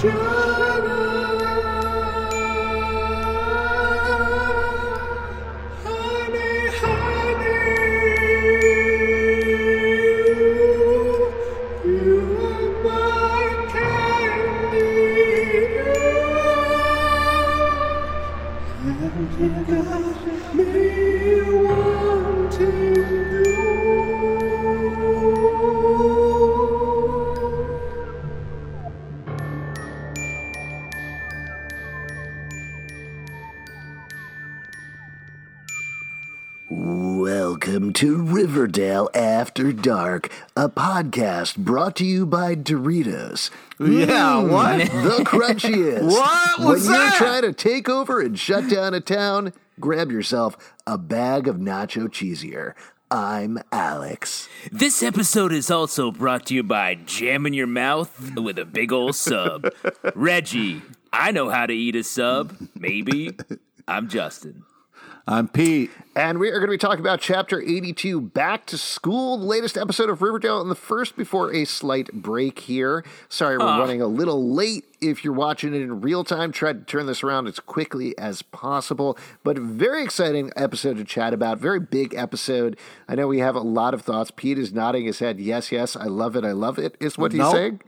Welcome Dark, a podcast brought to you by Doritos. Yeah, Mm, what? The crunchiest. What? Was that? When What's you try to take over and shut down a town, grab yourself a bag of nacho cheesier. I'm Alex. This episode is also brought to you by jamming your mouth with a big old sub. Reggie, I know how to eat a sub. Maybe. I'm Justin. I'm Pete. And we are going to be talking about Chapter 82, Back to School, the latest episode of Riverdale, and the first before a slight break here. Sorry, we're ah. running a little late. If you're watching it in real time, try to turn this around as quickly as possible. But very exciting episode to chat about. Very big episode. I know we have a lot of thoughts. Pete is nodding his head. Yes, yes, I love it. I love it. Is what he's saying.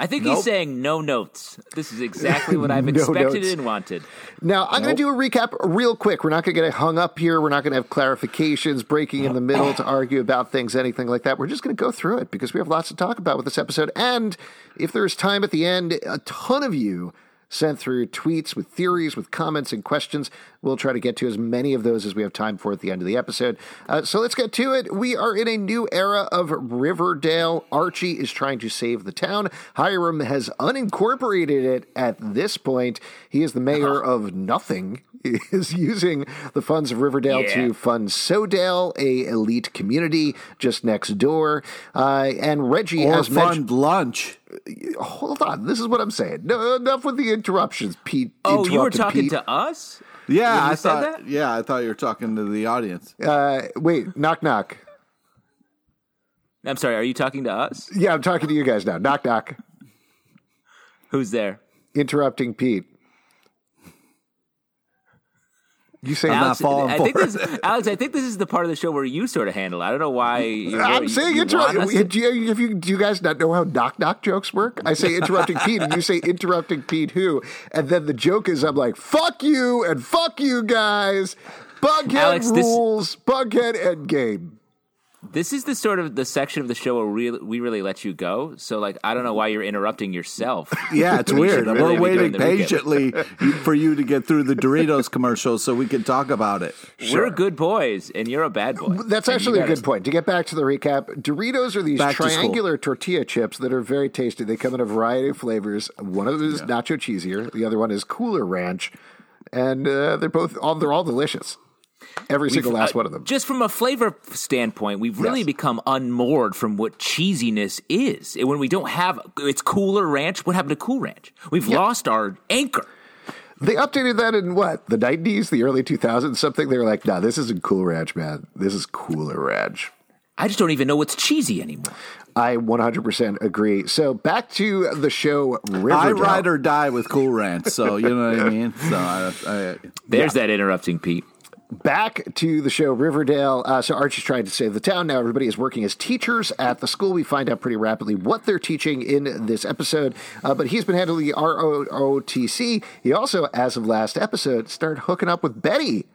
I think Nope. he's saying no notes. This is exactly what I've No expected notes. and wanted. Now, I'm going to do a recap real quick. We're not going to get hung up here. We're not going to have clarifications, breaking in the middle to argue about things, anything like that. We're just going to go through it because we have lots to talk about with this episode. And if there's time at the end, a ton of you sent through tweets with theories, with comments and questions. We'll try to get to as many of those as we have time for at the end of the episode. Uh, so let's get to it. We are in a new era of Riverdale. Archie is trying to save the town. Hiram has unincorporated it at this point. He is the mayor of nothing. He is using the funds of Riverdale Yeah. to fund Sodale, a elite community just next door. Uh, and Reggie Or has mentioned. fund lunch. Hold on, this is what I'm saying. No, enough with the interruptions, Pete. Oh, you were talking Pete. to us? Yeah, I said thought. that? Yeah, I thought you were talking to the audience. Uh, wait, knock knock. I'm sorry, are you talking to us? Yeah, I'm talking to you guys now. Knock knock. Who's there? Interrupting Pete. You say Alex, falling I think this, Alex, I think this is the part of the show where you sort of handle it. I don't know why. You're, I'm you- saying you interrupt. want us to- Do you, if you, do you guys not know how knock knock jokes work? I say interrupting Pete, and you say interrupting Pete who, and then the joke is I'm like fuck you and fuck you guys. Bughead Alex, this- rules. Bughead endgame. This is the sort of the section of the show where we, we really let you go. So, like, I don't know why you're interrupting yourself. Yeah, it's weird. really We're waiting patiently for you to get through the Doritos commercial so we can talk about it. We're good boys, and you're a bad boy. That's And actually a gotta- good point. To get back to the recap, Doritos are these Back to triangular tortilla chips that are very tasty. They come in a variety of flavors. One of them is nacho cheesier. The other one is Cooler Ranch, and uh, they're both all they're all delicious. Every single last Uh, one of them. Just from a flavor standpoint, we've really Yes. become unmoored from what cheesiness is. When we don't have it's Cooler Ranch, what happened to Cool Ranch? We've lost our anchor. They updated that in what the nineties, the early two thousands, something. They were like, "No, this isn't Cool Ranch, man. This is Cooler Ranch." I just don't even know what's cheesy anymore. I 100% agree. So back to the show Riverdale. I ride or die with Cool Ranch, so you know what I mean. So I, I, There's that interrupting Pete. Back to the show Riverdale. Uh, so Archie's trying to save the town. Now everybody is working as teachers at the school. We find out pretty rapidly what they're teaching in this episode. Uh, but he's been handling the ROTC. He also, as of last episode, started hooking up with Betty.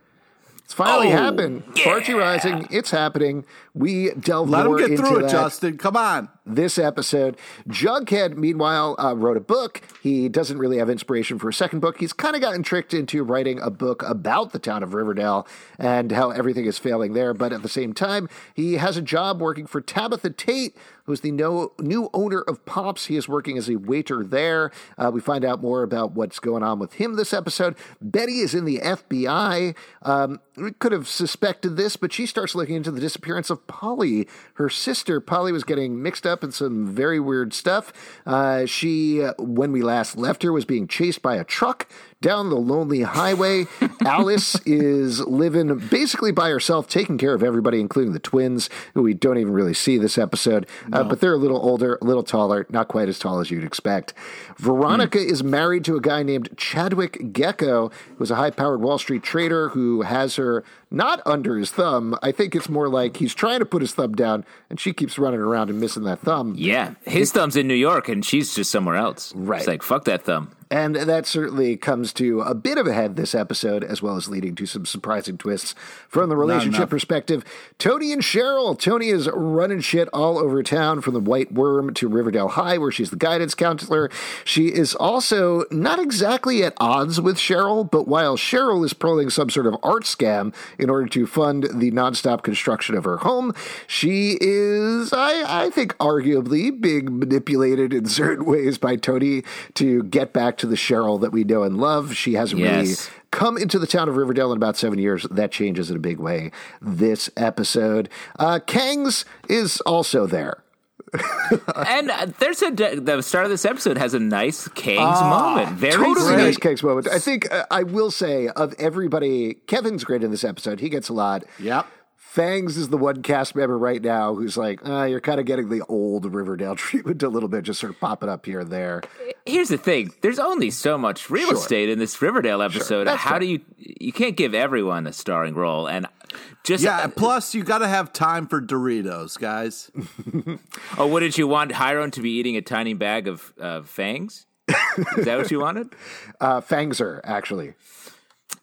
It's finally Oh, happened. Archie Rising. It's happening. We delve let him more get into through it, that Justin. Come on. This episode. Jughead, meanwhile, uh, wrote a book. He doesn't really have inspiration for a second book. He's kind of gotten tricked into writing a book about the town of Riverdale and how everything is failing there. But at the same time, he has a job working for Tabitha Tate, who's the no, new owner of Pops. He is working as a waiter there. Uh, we find out more about what's going on with him this episode. Betty is in the FBI. Um, we could have suspected this, but she starts looking into the disappearance of Polly, her sister. Polly was getting mixed up in some very weird stuff. Uh, she, when we last left her, was being chased by a truck. down the lonely highway. Alice is living basically by herself, taking care of everybody, including the twins, who we don't even really see this episode. Uh, but they're a little older, a little taller, not quite as tall as you'd expect. Veronica is married to a guy named Chadwick Gekko, who's a high powered Wall Street trader who has her not under his thumb. I think it's more like he's trying to put his thumb down, and she keeps running around and missing that thumb. Yeah, his thumb's in New York, and she's just somewhere else. Right. It's like fuck that thumb. And that certainly comes to a bit of a head this episode, as well as leading to some surprising twists from the relationship perspective. Toni and Cheryl. Toni is running shit all over town from the White Worm to Riverdale High, where she's the guidance counselor. She is also not exactly at odds with Cheryl, but while Cheryl is pulling some sort of art scam in order to fund the nonstop construction of her home, she is, I, I think, arguably being manipulated in certain ways by Toni to get back to the Cheryl that we know and love. She hasn't really come into the town of Riverdale in about seven years. That changes in a big way this episode. Uh, Fangs is also there. And uh, there's a the start of this episode has a nice Fangs' moment. Very Totally sweet. nice Fangs moment. I think uh, I will say of everybody, Kevin's great in this episode. He gets a lot. Yep. Fangs is the one cast member right now who's like, uh, you're kind of getting the old Riverdale treatment a little bit, just sort of popping up here and there. Here's the thing: there's only so much real Sure. estate in this Riverdale episode. That's How fair. do you? You can't give everyone a starring role, and just Yeah, plus you got to have time for Doritos, guys. Oh, what did you want Hiram to be eating a tiny bag of uh, fangs? Is that what you wanted? Uh, Fangser, actually.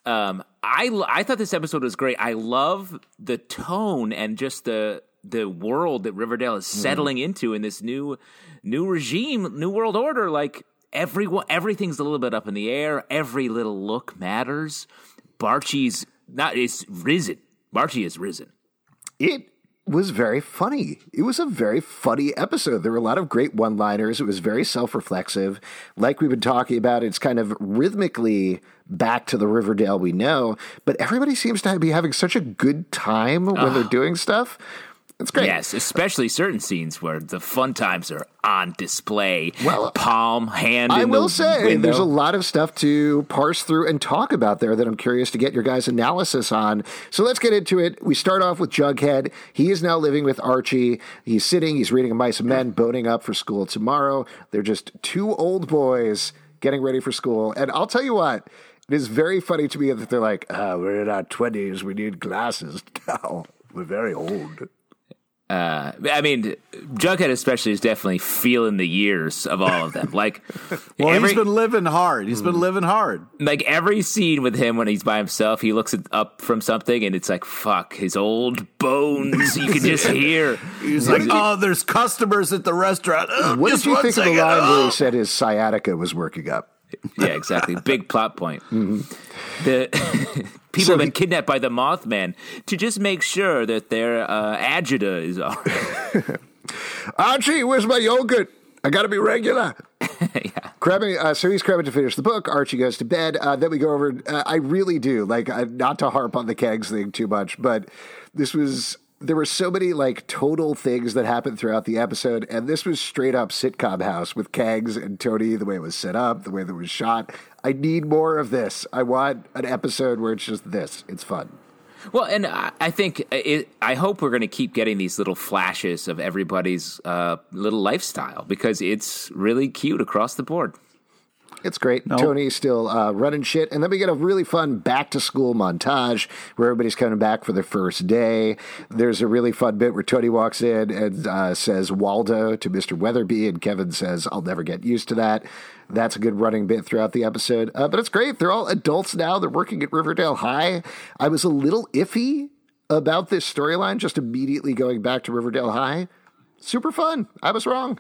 Um, I I thought this episode was great. I love the tone and just the the world that Riverdale is mm-hmm. settling into in this new new regime, new world order. Like everyone, everything's a little bit up in the air. Every little look matters. Barchie's not is risen. Barchie is risen. It was very funny. It was a very funny episode. There were a lot of great one liners. It was very self reflexive. Like we've been talking about, it's kind of rhythmically back to the Riverdale we know, but everybody seems to be having such a good time when they're doing stuff. It's great. Yes, especially certain scenes where the fun times are on display. Well, palm, hand. I will the say window. there's a lot of stuff to parse through and talk about there that I'm curious to get your guys' analysis on. So let's get into it. We start off with Jughead. He is now living with Archie. He's sitting, he's reading a Mice and Men, boning up for school tomorrow. They're just two old boys getting ready for school. And I'll tell you what, it is very funny to me that they're like, ah, we're in our 20s, we need glasses now. We're very old. Uh, I mean, Jughead especially is definitely feeling the years of all of them. Like, Well, every, he's been living hard. He's been living hard. like every scene with him when he's by himself, he looks at, up from something and it's like, fuck, his old bones. You can just hear. He's like, oh, there's customers at the restaurant. Oh, What did you one think of the second. line where Oh. he said his sciatica was working up? Yeah, exactly. Big plot point. The people So have been kidnapped by the Mothman to just make sure that their uh, agita is all right. Archie, where's my yogurt? I got to be regular. yeah. Crabbing, uh, so he's crabbing to finish the book. Archie goes to bed. Uh, then we go over. Uh, I really do like uh, not to harp on the kegs thing too much, but this was there were so many like total things that happened throughout the episode, and this was straight up sitcom house with kegs and Toni. The way it was set up, the way that it was shot. I need more of this. I want an episode where it's just this. It's fun. Well, and I think it, I hope we're going to keep getting these little flashes of everybody's uh, little lifestyle because it's really cute across the board. It's great. Toni's still uh, running shit. And then we get a really fun back to school montage where everybody's coming back for their first day. There's a really fun bit where Toni walks in and uh, says Waldo to Mr. Weatherbee, and Kevin says, I'll never get used to that. That's a good running bit throughout the episode. Uh, but it's great. They're all adults now. They're working at Riverdale High. I was a little iffy about this storyline, just immediately going back to Riverdale High. Super fun. I was wrong.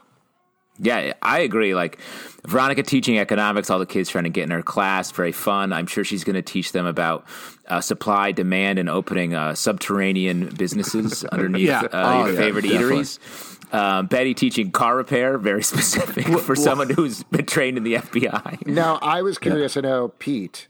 Yeah, I agree. Like Veronica teaching economics, all the kids trying to get in her class, very fun. I'm sure she's going to teach them about uh, supply, demand, and opening uh, subterranean businesses underneath Yeah. uh, Oh, your yeah, favorite definitely. eateries. Um, Betty teaching car repair, very specific for someone who's been trained in the FBI. Now, I was curious. I know, Pete,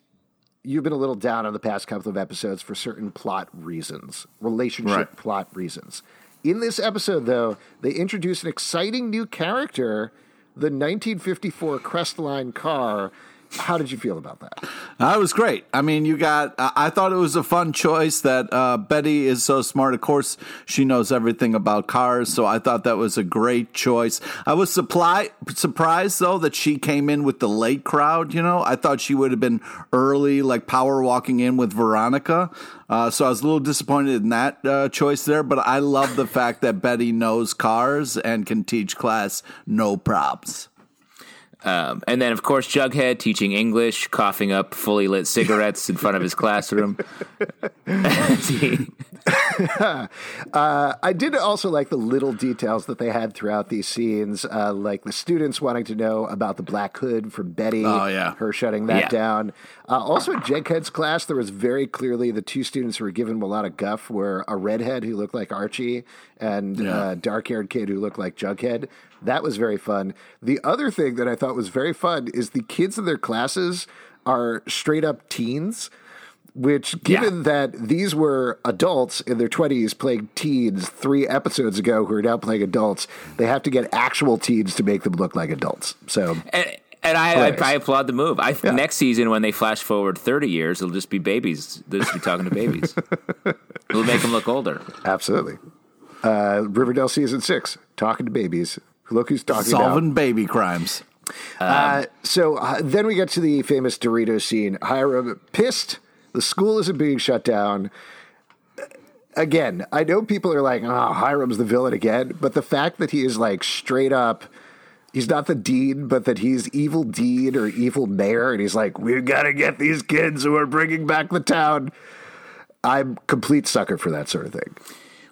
you've been a little down on the past couple of episodes for certain plot reasons, relationship Right. plot reasons. In this episode, though, they introduce an exciting new character, the 1954 Crestline car. How did you feel about that? That was great. I mean, you got. I thought it was a fun choice that uh, Betty is so smart. Of course, she knows everything about cars, so I thought that was a great choice. I was supply, surprised though that she came in with the late crowd. You know, I thought she would have been early, like power walking in with Veronica. Uh, so I was a little disappointed in that uh, choice there. But I love the fact that Betty knows cars and can teach class no props. Um, and then, of course, Jughead teaching English, coughing up fully lit cigarettes in front of his classroom. Uh, I did also like the little details that they had throughout these scenes, uh, like the students wanting to know about the Black Hood from Betty. Oh, yeah. her shutting that Yeah. down. Uh, also, in Jughead's class, there was very clearly the two students who were giving him a lot of guff were a redhead who looked like Archie and Yeah. a dark-haired kid who looked like Jughead. That was very fun. The other thing that I thought was very fun is the kids in their classes are straight up teens. Which, given that these were adults in their 20s playing teens three episodes ago who are now playing adults, they have to get actual teens to make them look like adults. So, And, and I, I, I applaud the move. I, Next season, when they flash forward 30 years, it'll just be babies. They'll just be talking to babies. it'll make them look older. absolutely. Uh, Riverdale season six, talking to babies. Look who's talking Solving now. baby crimes. Uh, so uh, then we get to the famous Dorito scene. Hiram pissed. The school isn't being shut down. Again, I know people are like, "Oh, Hiram's the villain again," but the fact that he is like straight up, he's not the dean, but that he's evil dean or evil mayor, and he's like, we've got to get these kids who are bringing back the town." I'm complete sucker for that sort of thing.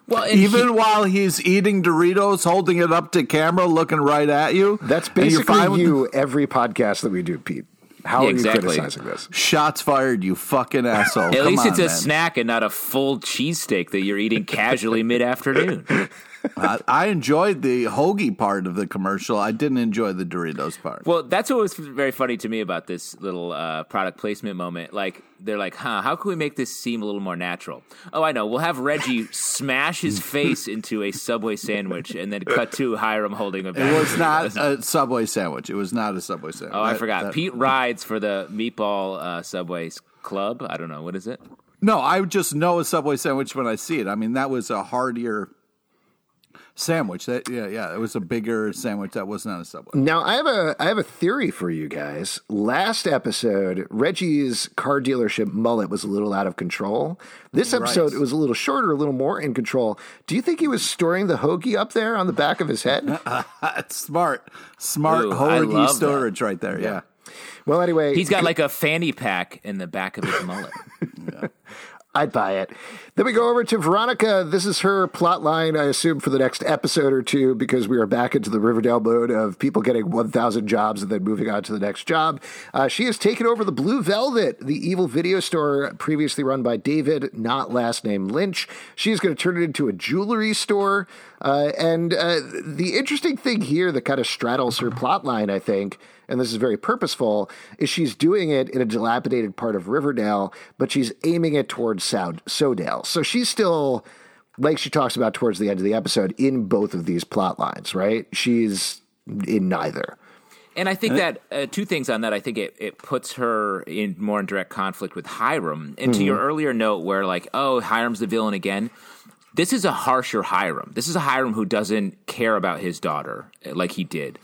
Well, Even he- while he's eating Doritos, holding it up to camera, looking right at you. That's and you're basically you every podcast that we do, Pete. How Yeah, are exactly. you criticizing this? Shots fired, you fucking asshole. at Come least on, it's a man. snack and not a full cheesesteak that you're eating casually mid afternoon. I, I enjoyed the hoagie part of the commercial. I didn't enjoy the Doritos part. Well, that's what was very funny to me about this little uh, product placement moment. Like, they're like, huh, how can we make this seem a little more natural? Oh, I know. We'll have Reggie smash his face into a Subway sandwich and then cut to Hiram holding a it was not a Subway sandwich. It was not a Subway sandwich. Oh, I That- forgot. that- Pete rides for the Meatball uh, Subway's Club. I don't know. What is it? No, I just know a Subway sandwich when I see it. I mean, that was a heartier sandwich. That yeah, yeah, it was a bigger sandwich that was not a Subway. Now I have a I have a theory for you guys. Last episode, Reggie's car dealership mullet was a little out of control. This episode, Right. it was a little shorter, a little more in control. Do you think he was storing the hoagie up there on the back of his head? Smart, smart Ooh, hoagie love that. storage right there. Yeah. well, anyway, He's got like a fanny pack in the back of his mullet. I'd buy it. Then we go over to Veronica. This is her plot line, I assume, for the next episode or two, because we are back into the Riverdale mode of people getting 1,000 jobs and then moving on to the next job. Uh, she has taken over the Blue Velvet, the evil video store previously run by David, not last name Lynch. She's going to turn it into a jewelry store. Uh, and uh, the interesting thing here that kind of straddles her plot line, I think, and this is very purposeful, is she's doing it in a dilapidated part of Riverdale, but she's aiming it towards Soud- Sodale. So she's still, like she talks about towards the end of the episode, in both of these plot lines, right? She's in neither. And I think that uh, two things on that. I think it, it puts her in more in direct conflict with Hiram. And to your earlier note, where like, oh, Hiram's the villain again. This is a harsher Hiram. This is a Hiram who doesn't care about his daughter like he did.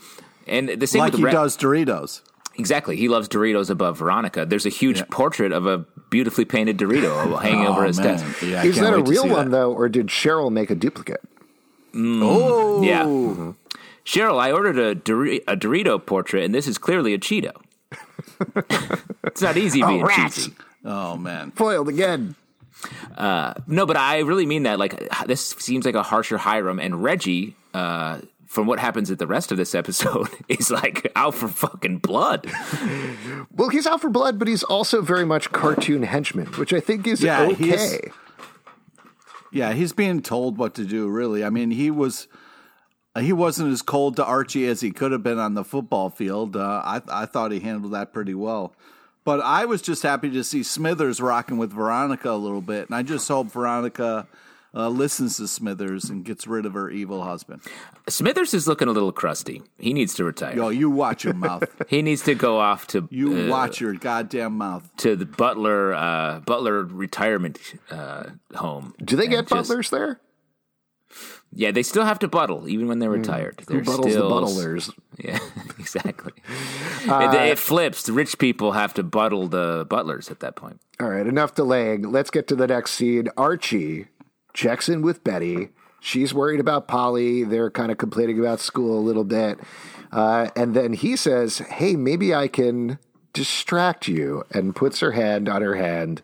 And the same Like with he Re- does Doritos. Exactly. He loves Doritos above Veronica. There's a huge portrait of a beautifully painted Dorito hanging over Oh, his man. desk. Yeah, Is that a real one, that. though, or did Cheryl make a duplicate? Mm. Oh, Yeah. Mm-hmm. Cheryl, I ordered a, Dori- a Dorito portrait, and this is clearly a Cheeto. it's not easy being rats. cheesy. Oh man. Foiled again. Uh, no, but I really mean that. Like, this seems like a harsher Hiram, and Reggie, uh, from what happens at the rest of this episode, is like out for fucking blood. Well, he's out for blood, but he's also very much cartoon henchman, which I think is Yeah, okay. he's- Yeah, he's being told what to do. Really, I mean, he was he wasn't as cold to Archie as he could have been on the football field. Uh, I I thought he handled that pretty well. But I was just happy to see Smithers rocking with Veronica a little bit, and I just hope Veronica uh, listens to Smithers and gets rid of her evil husband. Smithers is looking a little crusty. He needs to retire. Yo, you watch your mouth. He needs to go off to You uh, watch your goddamn mouth. to the Butler uh, Butler retirement uh, home. Do they get just- butlers there? Yeah, they still have to buttle even when they're retired. Who They're buttles still, the buttlers? Yeah, exactly. it, it flips. The rich people have to buttle the butlers at that point. All right, enough delaying. Let's get to the next scene. Archie checks in with Betty. She's worried about Polly. They're kind of complaining about school a little bit. Uh, and then he says, Hey, maybe I can distract you, and puts her hand on her hand.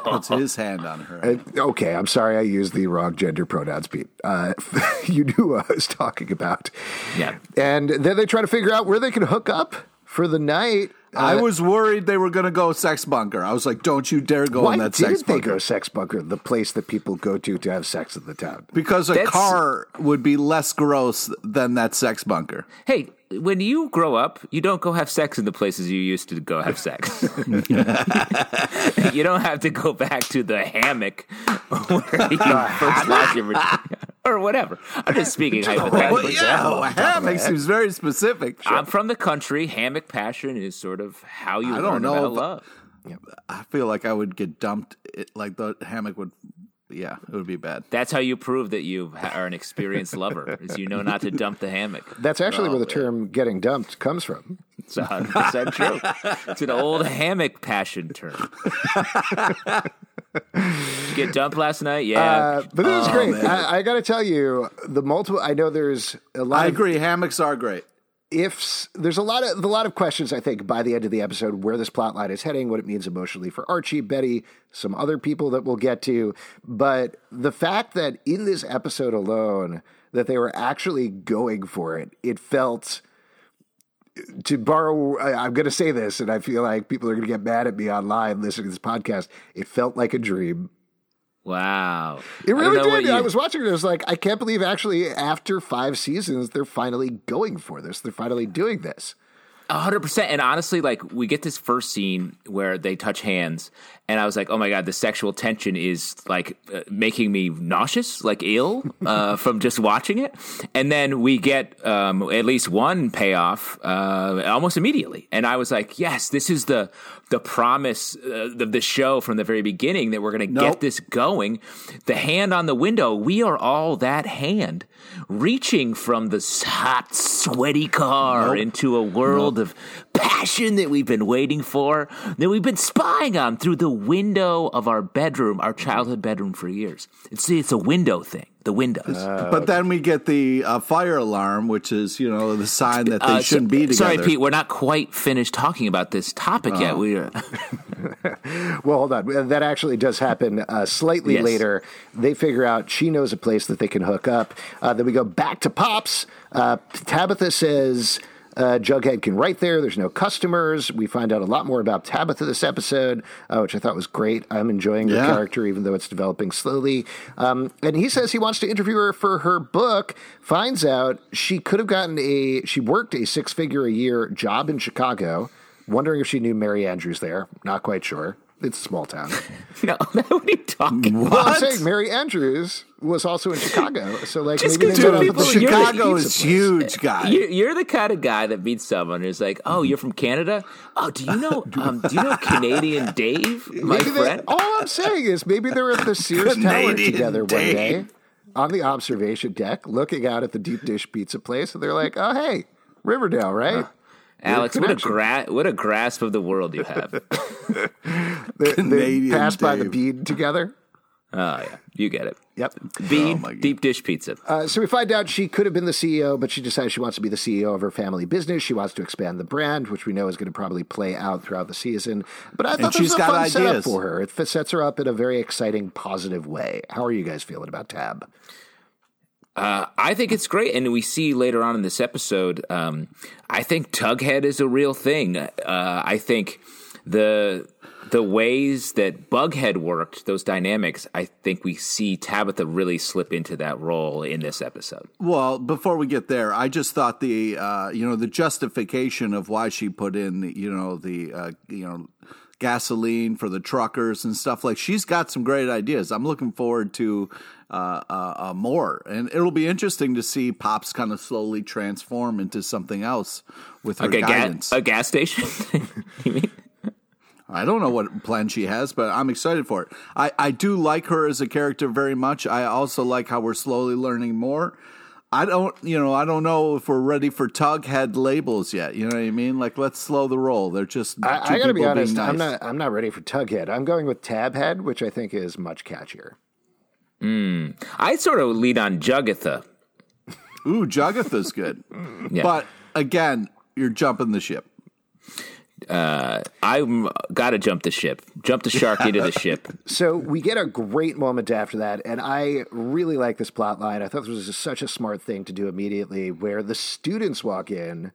Puts his hand on her. Uh, okay, I'm sorry I used the wrong gender pronouns, Pete. Uh, you knew what I was talking about. Yeah. And then they try to figure out where they can hook up for the night. I uh, was worried they were going to go sex bunker. I was like, don't you dare go Why in that didn't sex they bunker. go sex bunker, the place that people go to to have sex in the town? Because a That's- car would be less gross than that sex bunker. Hey, when you grow up, you don't go have sex in the places you used to go have sex. you don't have to go back to the hammock where you first lost your virginity. Or whatever. I'm just speaking oh, hypothetically. yeah, a hammock seems very specific. I'm from the country. Hammock passion is sort of how you I learn don't know about love. I feel like I would get dumped. It, like the hammock would. Yeah, it would be bad. That's how you prove that you are an experienced lover, is you know not to dump the hammock. That's actually where the term getting dumped comes from. It's 100% true. It's an old hammock passion term. Did you get dumped last night? Yeah. Uh, but this is great. man. I, I got to tell you, the multiple. I know there's a lot I of agree. Hammocks are great. Ifs. There's a lot of a lot of questions. I think by the end of the episode, where this plot line is heading, what it means emotionally for Archie, Betty, some other people that we'll get to. But the fact that in this episode alone, that they were actually going for it, it felt. To borrow, I- I'm going to say this, and I feel like people are going to get mad at me online listening to this podcast. It felt like a dream. Wow. It I really what did. you- I was watching it. I was like, I can't believe actually after five seasons, they're finally going for this. They're finally doing this. A hundred percent. And honestly, like we get this first scene where they touch hands, and I was like, "Oh my god, the sexual tension is like uh, making me nauseous, like ill, uh, from just watching it." And then we get um, at least one payoff uh, almost immediately, and I was like, "Yes, this is the the promise uh, of the show from the very beginning that we're going to Nope. get this going." The hand on the window, we are all that hand reaching from the hot, sweaty car into a world of passion that we've been waiting for, that we've been spying on through the window of our bedroom, our childhood bedroom for years. It's it's a window thing. The windows. but then we get the uh, fire alarm, which is you know the sign that they Uh, shouldn't be together. Sorry, Pete. We're not quite finished talking about this topic yet. We are. Well, hold on. That actually does happen uh, slightly Yes. later. They figure out she knows a place that they can hook up. Uh, then we go back to Pops. Uh, Tabitha says uh, Jughead can write there. There's no customers. We find out a lot more about Tabitha this episode, uh, which I thought was great. I'm enjoying the Yeah. character, even though it's developing slowly. Um, and he says he wants to interview her for her book. Finds out she could have gotten a, she worked a six figure a year job in Chicago. Wondering if she knew Mary Andrews there. Not quite sure. It's a small town. No, what are you talking about? Well, I'm saying Mary Andrews was also in Chicago. So, like, Just maybe they 'cause met two up at people- the you're- Chicago is place. huge, guy. You- You're the kind of guy that meets someone who's like, "Oh, you're from Canada? Oh, do you know? Um, do you know Canadian Dave, my Maybe they, friend?" all I'm saying is maybe they're at the Sears Tower Canadian together one day on the observation deck, looking out at the deep dish pizza place, and they're like, "Oh, hey, Riverdale, right?" Alex, what a gra- what a grasp of the world you have. They, they Canadian passed by the Dave. bean together. Oh yeah, you get it. Yep. My God. deep dish pizza. Uh, so we find out she could have been the CEO, but she decides she wants to be the CEO of her family business. She wants to expand the brand, which we know is going to probably play out throughout the season. But I thought this she's was a got fun setup ideas. for her. It f- sets her up in a very exciting, positive way. How are you guys feeling about Tab? Uh, I think it's great, and we see later on in this episode. Um, I think Tughead is a real thing. Uh, I think the the ways that Bughead worked, those dynamics. I think we see Tabitha really slip into that role in this episode. Well, before we get there, I just thought the uh, you know the justification of why she put in you know the uh, you know gasoline for the truckers and stuff. Like she's got some great ideas. I'm looking forward to uh, uh, uh, more, and it'll be interesting to see Pops kind of slowly transform into something else with her Like a, ga- guidance. a gas station. you mean? I don't know what plan she has, but I'm excited for it. I, I do like her as a character very much. I also like how we're slowly learning more. I don't, you know, I don't know if we're ready for Tughead labels yet. You know what I mean? Like, let's slow the roll. They're just. two I, I got to be people honest. being I'm not. I'm not ready for Tughead. I'm going with Tabhead, which I think is much catchier. Hmm. I sort of lead on Jugatha. Ooh, Jagatha's good, Yeah. but again, you're jumping the ship. I'm got to jump the ship. Jump the shark into the ship. So we get a great moment after that, and I really like this plot line. I thought this was just such a smart thing to do immediately, where the students walk in,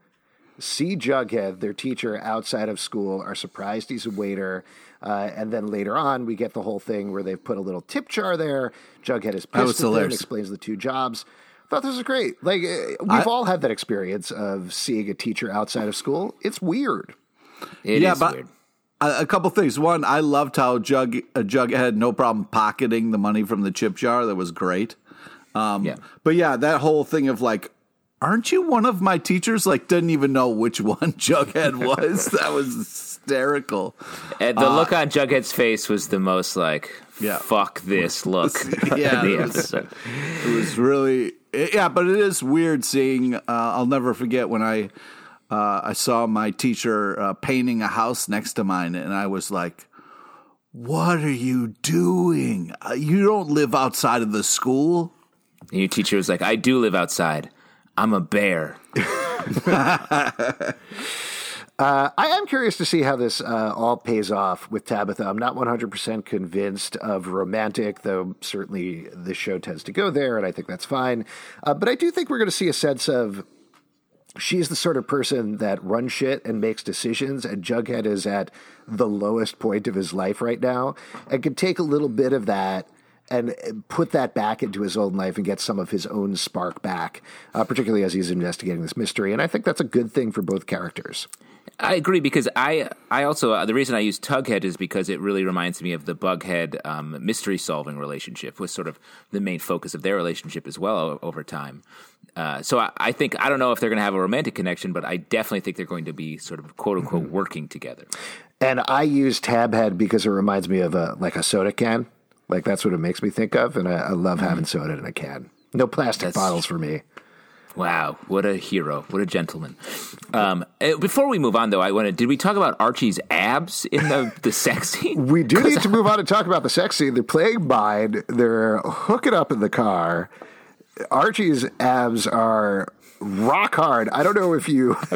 see Jughead, their teacher, outside of school, are surprised he's a waiter, uh, and then later on we get the whole thing where they've put a little tip jar there. Jughead is That was pissed at them, hilarious. explains the two jobs. Thought this was great. Like uh, we've all had that experience of seeing a teacher outside of school. It's weird. It is Yeah, but- weird. A, a couple things. One, I loved how Jug uh, Jughead had no problem pocketing the money from the chip jar. That was great. Um, Yeah. But yeah, that whole thing of like, aren't you one of my teachers? Like, didn't even know which one Jughead was. that was hysterical. And the look on Jughead's face was the most like, Yeah. fuck this look. Yeah, it was-. It was really, yeah, but it is weird seeing. Uh, I'll never forget when I uh, I saw my teacher uh, painting a house next to mine, and I was like, "What are you doing? Uh, you don't live outside of the school." And your teacher was like, I do live outside. I'm a bear. Uh, I am curious to see how this uh, all pays off with Tabitha. I'm not 100% convinced of romantic, though certainly the show tends to go there, and I think that's fine. Uh, but I do think we're going to see a sense of she's the sort of person that runs shit and makes decisions, and Jughead is at the lowest point of his life right now, and could take a little bit of that and put that back into his own life and get some of his own spark back, uh, particularly as he's investigating this mystery. And I think that's a good thing for both characters. I agree because I I also uh, the reason I use Tughead is because it really reminds me of the Bughead um, mystery solving relationship was sort of the main focus of their relationship as well over time. Uh, so I, I think I don't know if they're going to have a romantic connection, but I definitely think they're going to be sort of quote unquote working together. And I use Tabhead because it reminds me of a like a soda can. Like that's what it makes me think of, and I, I love having soda in a can. No plastic That's- bottles for me. Wow, what a hero! What a gentleman! Um, eh, before we move on, though, I wanted did we talk about Archie's abs in the the sex scene? We do need to move on and talk about the sex scene. They're playing mine. They're hooking up in the car. Archie's abs are rock hard. I don't know if you.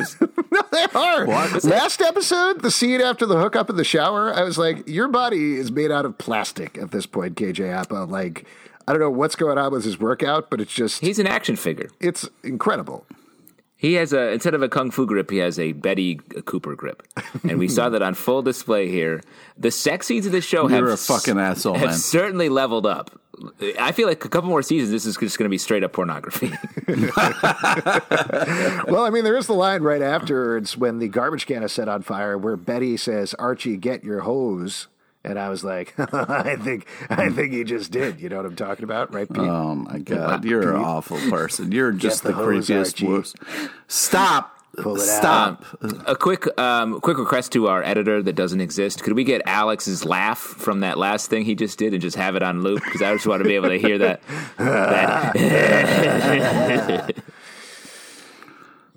no, they are. Last episode, the scene after the hookup in the shower, I was like, your body is made out of plastic at this point, KJ Apa. Like, I don't know what's going on with his workout, but it's just, He's an action figure. it's incredible. He has a instead of a kung fu grip, he has a Betty Cooper grip, and we saw that on full display here. The sex scenes of this show You're have a fucking asshole, have man. certainly leveled up. I feel like a couple more seasons, this is just going to be straight up pornography. Well, I mean, there is the line right afterwards when the garbage can is set on fire where Betty says, Archie, get your hose. And I was like, I think, I think he just did. You know what I'm talking about, right, Pete? Oh my god, you're an awful person. You're just the the, hose, creepiest. Archie. Worst. Stop. Pull it out. Stop. a quick um, quick request to our editor that doesn't exist. Could we get Alex's laugh from that last thing he just did and just have it on loop? Because I just want to be able to hear that. that.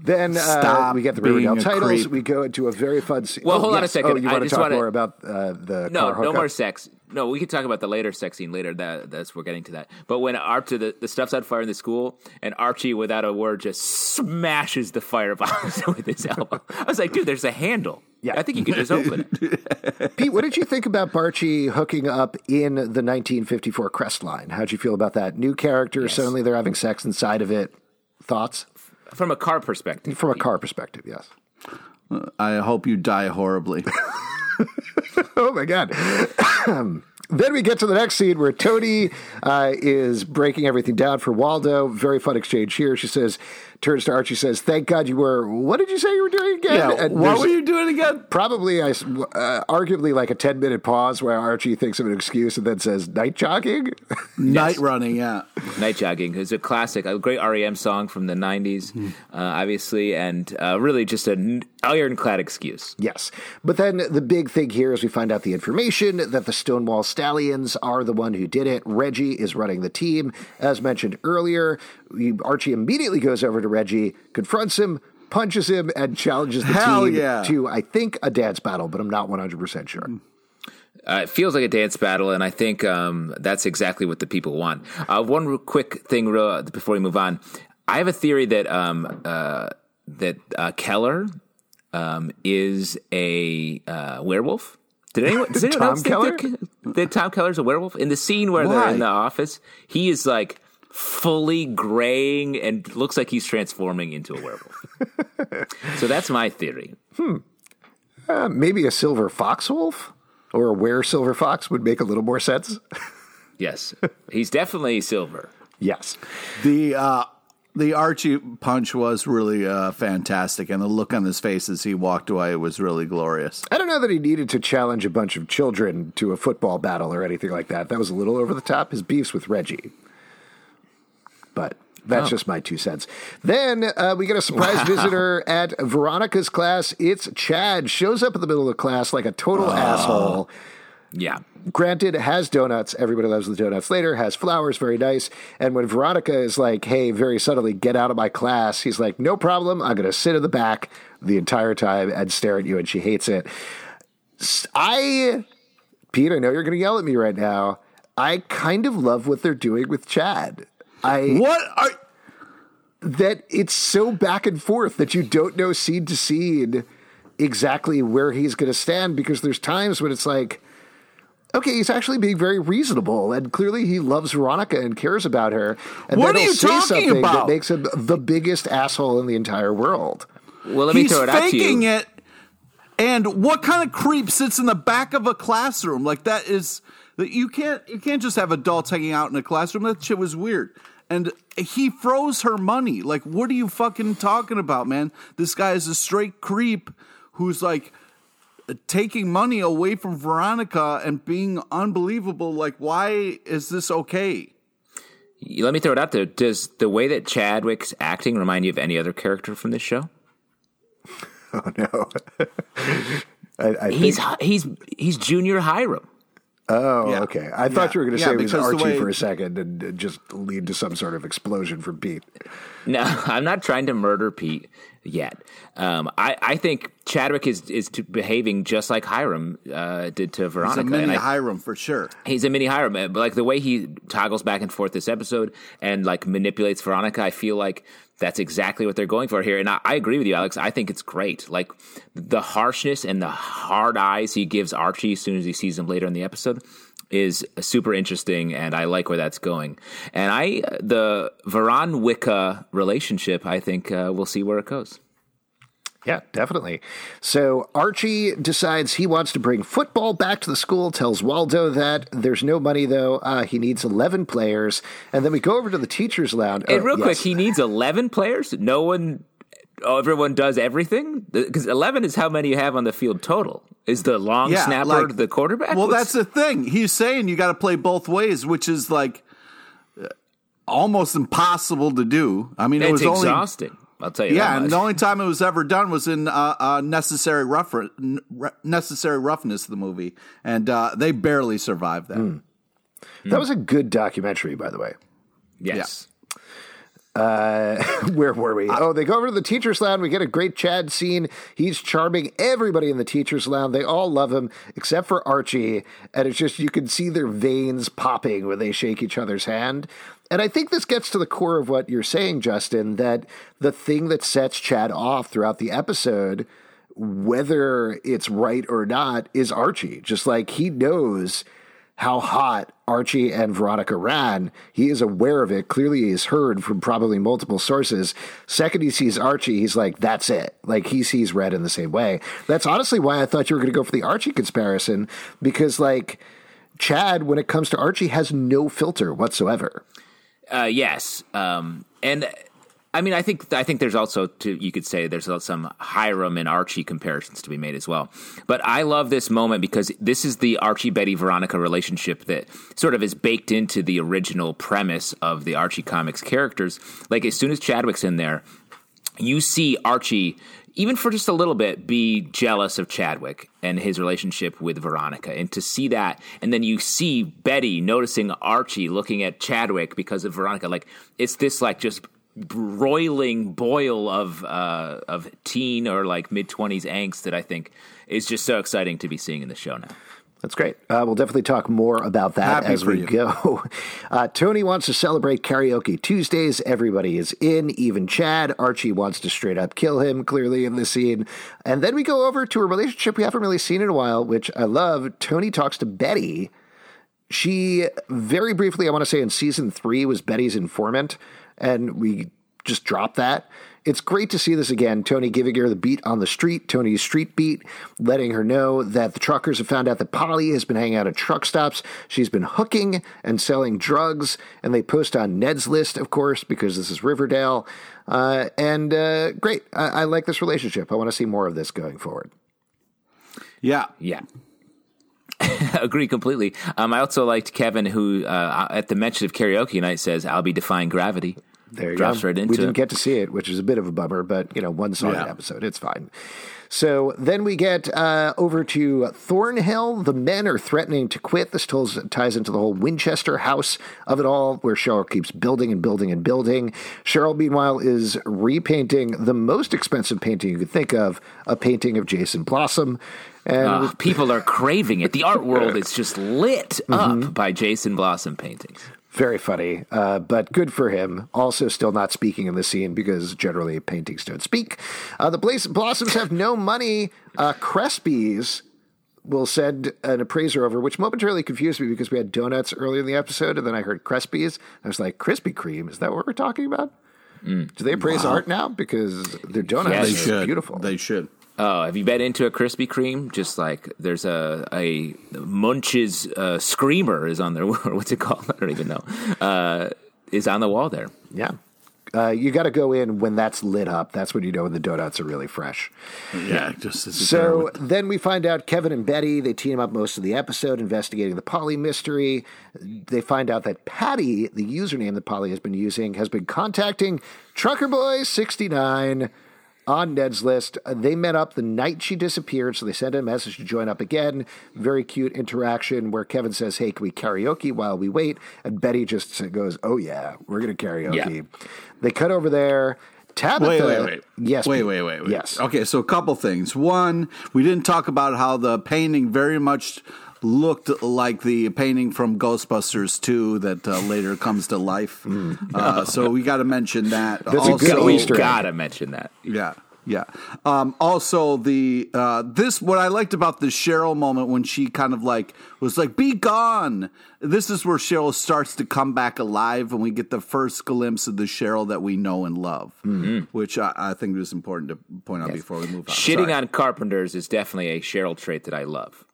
Then uh, we get the Riverdale titles. creep. We go into a very fun scene. Well, Oh, hold on a second. Oh, you I want to talk wanna- more about uh, the No, car no more sex. No, we can talk about the later sex scene later. That that's we're getting to that. But when Archie the, the stuff's on fire in the school, and Archie without a word just smashes the firebox with his elbow. I was like, dude, there's a handle. Yeah. I think you could just open it. Pete, what did you think about Barchie hooking up in the 1954 Crestline? How'd you feel about that? New character, suddenly they're having sex inside of it. Thoughts? From a car perspective. From a car perspective, yes. I hope you die horribly. Oh my god. then we get to the next scene where Toni uh, is breaking everything down for Waldo. Very fun exchange here. She says, turns to Archie, says, "Thank God you were. What did you say you were doing again?" Yeah, And what were you doing again? Probably, I uh, arguably like a ten minute pause where Archie thinks of an excuse and then says, "Night jogging." Night running, yeah. Night Jogging is a classic, a great REM song from the 90s, Hmm. uh, obviously, and uh, really just an ironclad excuse. Yes. But then the big thing here is we find out the information that the Stonewall Stallions are the one who did it. Reggie is running the team. As mentioned earlier, we- Archie immediately goes over to Reggie, confronts him, punches him, and challenges the Hell team yeah. to, I think, a dance battle, but I'm not 100% sure. Uh, it feels like a dance battle, and I think um, that's exactly what the people want. Uh, one real quick thing, real, before we move on, I have a theory that um, uh, that uh, Keller um, is a uh, werewolf. Did anyone? Does anyone Tom else think Keller? that, that Tom Keller's a werewolf? In the scene where they're in the office, he is like fully graying and looks like he's transforming into a werewolf. so that's my theory. Uh, maybe a silver fox wolf or a were silver fox would make a little more sense. Yes, he's definitely silver. yes. The uh, the Archie punch was really uh, fantastic, and the look on his face as he walked away was really glorious. I don't know that he needed to challenge a bunch of children to a football battle or anything like that. That was a little over the top. His beefs with Reggie. But that's just my two cents. Then uh, we get a surprise visitor at Veronica's class. It's Chad. Shows up in the middle of the class like a total asshole. Yeah. Granted, has donuts. Everybody loves the donuts later. Has flowers. Very nice. And when Veronica is like, hey, very subtly, get out of my class, he's like, no problem. I'm going to sit in the back the entire time and stare at you. And she hates it. I, Pete, I know you're going to yell at me right now. I kind of love what they're doing with Chad. I What are that it's so back and forth that you don't know seed to seed exactly where he's going to stand because there's times when it's like, okay, he's actually being very reasonable and clearly he loves Veronica and cares about her. And What then are he'll you say talking something about? that makes him the biggest asshole in the entire world. Well, let me he's throw it out to faking you. it? And what kind of creep sits in the back of a classroom like that? Is that you can't you can't just have adults hanging out in a classroom. That shit was weird. And he froze her money. Like, what are you fucking talking about, man? This guy is a straight creep who's like taking money away from Veronica and being unbelievable. Like, why is this okay? Let me throw it out there. Does the way that Chadwick's acting remind you of any other character from this show? Oh no. I, I He's think, he's he's Junior Hiram. Oh, Yeah. okay. I thought you were going to Yeah, say it was Archie way- for a second and and just lead to some sort of explosion from Pete. No, I'm not trying to murder Pete yet. Um, I, I think Chadwick is is to behaving just like Hiram uh, did to He's Veronica. a mini and I- Hiram for sure. He's a mini Hiram, but like the way he toggles back and forth this episode and like manipulates Veronica, I feel like that's exactly what they're going for here. And I, I agree with you, Alex. I think it's great. Like the harshness and the hard eyes he gives Archie as soon as he sees him later in the episode is super interesting, and I like where that's going. And I, the Veron Wicca relationship, I think uh, we'll see where it goes. Yeah, definitely. So Archie decides he wants to bring football back to the school, tells Waldo that there's no money, though. Uh, he needs 11 players. And then we go over to the teacher's lounge. And Oh, real quick, he needs 11 players. No one, oh, everyone does everything? Because 11 is how many you have on the field total. Is the long Yeah, snapper like- the quarterback? Well, What's- that's the thing. He's saying you got to play both ways, which is like uh, almost impossible to do. I mean, it it's was only exhausting. I'll tell you yeah, that and the only time it was ever done was in uh, uh, necessary rough necessary roughness of the movie, and uh, they barely survived that. That was a good documentary, by the way. yes. Where were we? oh, they go over to the teacher's lounge. We get a great Chad scene. He's charming everybody in the teacher's lounge. They all love him except for Archie. And it's just, you can see their veins popping when they shake each other's hand. And I think this gets to the core of what you're saying, Justin, that the thing that sets Chad off throughout the episode, whether it's right or not, is Archie. Just like he knows how hot Archie and Veronica ran. He is aware of it. Clearly, he's heard from probably multiple sources. Second, he sees Archie, he's like, that's it. Like, he sees Red in the same way. That's honestly why I thought you were going to go for the Archie comparison, because, like, Chad, when it comes to Archie, has no filter whatsoever. Uh, yes. Um, and I mean, I think I think there's also to you could say there's some Hiram and Archie comparisons to be made as well. But I love this moment because this is the Archie Betty Veronica relationship that sort of is baked into the original premise of the Archie comics characters. Like as soon as Chadwick's in there, you see Archie even for just a little bit, be jealous of Chadwick and his relationship with Veronica. And to see that, and then you see Betty noticing Archie looking at Chadwick because of Veronica. Like, it's this, like, just broiling boil of uh, of teen or like mid twenties angst that I think is just so exciting to be seeing in the show now. That's great. Uh, we'll definitely talk more about that Happy as we you. go. Uh, Toni wants to celebrate karaoke Tuesdays. Everybody is in, even Chad. Archie wants to straight up kill him, clearly, in the scene. And then we go over to a relationship we haven't really seen in a while, which I love. Toni talks to Betty. She, very briefly, I want to say in season three, was Betty's informant. And we just dropped that. It's great to see this again. Toni giving her the beat on the street, Toni's street beat, letting her know that the truckers have found out that Polly has been hanging out at truck stops. She's been hooking and selling drugs, and they post on Ned's list, of course, because this is Riverdale. Uh, and uh, great. I-, I like this relationship. I want to see more of this going forward. Yeah. Yeah. Agree completely. Um, I also liked Kevin, who uh, at the mention of karaoke night says, "I'll be defying gravity." There you Drops go. right into we didn't get to see it, which is a bit of a bummer, but you know, one saw Yeah. episode. It's fine. So then we get uh, over to Thornhill. The men are threatening to quit. This tells, ties into the whole Winchester house of it all, where Cheryl keeps building and building and building. Cheryl, meanwhile, is repainting the most expensive painting you could think of a painting of Jason Blossom. And Ah, people are craving it. The art world is just lit up by Jason Blossom paintings. Very funny, uh, but good for him. Also, still not speaking in the scene because generally paintings don't speak. Uh, the Blaze Blossoms have no money. Uh, Crespies will send an appraiser over, which momentarily confused me because we had donuts earlier in the episode, and then I heard Crespies. I was like, Krispy Kreme, is that what we're talking about? Do they appraise art now? Because their donuts Yes. They are should. beautiful. They should. Oh, have you been into a Krispy Kreme? Just like there's a a Munch's uh, screamer is on there. What's it called? I don't even know. Uh, is on the wall there. yeah. Uh, you got to go in when that's lit up. That's when you know when the donuts are really fresh. Yeah, just as So then we find out Kevin and Betty, they team up most of the episode investigating the Polly mystery. They find out that Patty, the username that Polly has been using, has been contacting Trucker Boy 69 on Ned's list. Uh, They met up the night she disappeared, so they sent a message to join up again. Very cute interaction where Kevin says, Hey, can we karaoke while we wait? And Betty just goes, Oh, yeah, we're going to karaoke. Yeah. They cut over there. Tabitha. Wait, wait, wait. Yes. Wait, wait, wait, wait. Yes. Okay, so a couple things. One, we didn't talk about how the painting very much looked like the painting from Ghostbusters 2 that uh, later comes to life. Uh, so we got to mention that. Mm. That's Also- we gotta mention that. Yeah, yeah. Um, also, the uh, this what I liked about the Cheryl moment when she kind of like was like, "Be gone." This is where Cheryl starts to come back alive, and we get the first glimpse of the Cheryl that we know and love, which I, I think was important to point out before we move on. Shitting Sorry. on carpenters is definitely a Cheryl trait that I love.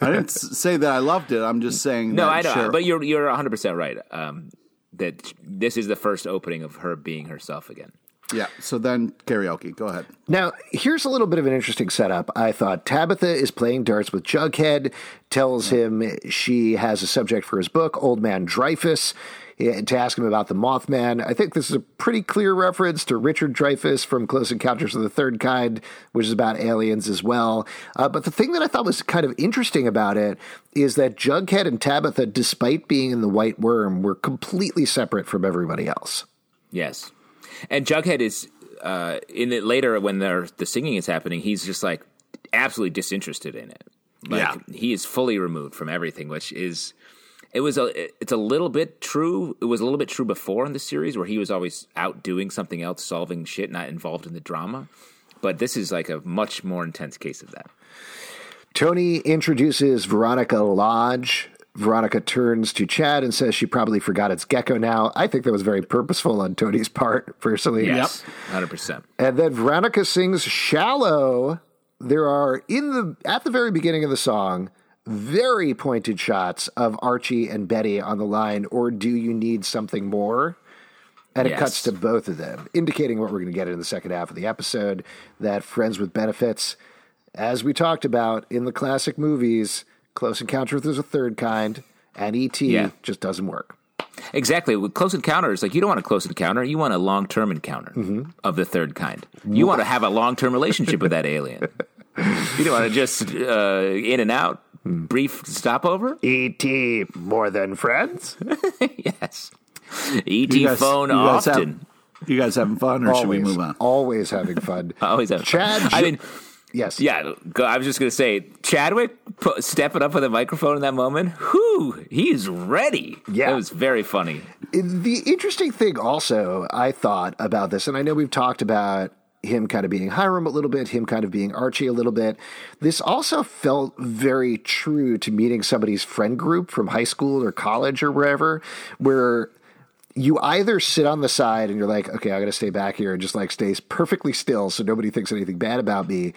I didn't say that I loved it. I'm just saying. No, that I know, Cheryl- but you're you're 100 percent right. Um, that this is the first opening of her being herself again. yeah. So then karaoke. Go ahead. Now, here's a little bit of an interesting setup. I thought Tabitha is playing darts with Jughead, tells him she has a subject for his book, Old Man Dreyfus, to ask him about the Mothman. I think this is a pretty clear reference to Richard Dreyfuss from Close Encounters of the Third Kind, which is about aliens as well. Uh, but the thing that I thought was kind of interesting about it is that Jughead and Tabitha, despite being in the White Worm, were completely separate from everybody else. Yes, and Jughead is uh, in it later when the singing is happening. He's just like absolutely disinterested in it. Like, Yeah. he is fully removed from everything, which is it was a it's a little bit true. It was a little bit true before in the series where he was always out doing something else, solving shit, not involved in the drama. But this is like a much more intense case of that. Toni introduces Veronica Lodge. Veronica turns to Chad and says she probably forgot it's Gekko now. I think that was very purposeful on Toni's part, personally. Yes, hundred percent. And then Veronica sings "Shallow." There are in the at the very beginning of the song very pointed shots of Archie and Betty on the line. Or do you need something more? And it Yes. cuts to both of them, indicating what we're going to get in the second half of the episode that Friends with Benefits, as we talked about in the classic movies, Close Encounter with a Third Kind and E.T. Yeah. just doesn't work. Exactly. With close encounters, like you don't want a close encounter, you want a long term encounter Mm-hmm. of the third kind. You want to have a long term relationship with that alien. You don't want to just uh, in and out, Hmm. brief stopover. E.T. more than friends? yes. ET You guys- phone you guys have- often. you guys having fun, or should we move on? Always having fun. Always have. Chad, I Jo- mean, yes. yeah. go- I was just going to say, Chadwick pu- stepping up with a microphone in that moment. Whew, he's ready. Yeah. that was very funny. The interesting thing also, I thought about this, and I know we've talked about him kind of being Hiram a little bit, him kind of being Archie a little bit. This also felt very true to meeting somebody's friend group from high school or college or wherever, where you either sit on the side and you're like, okay, I got to stay back here and just like stays perfectly still so nobody thinks anything bad about me.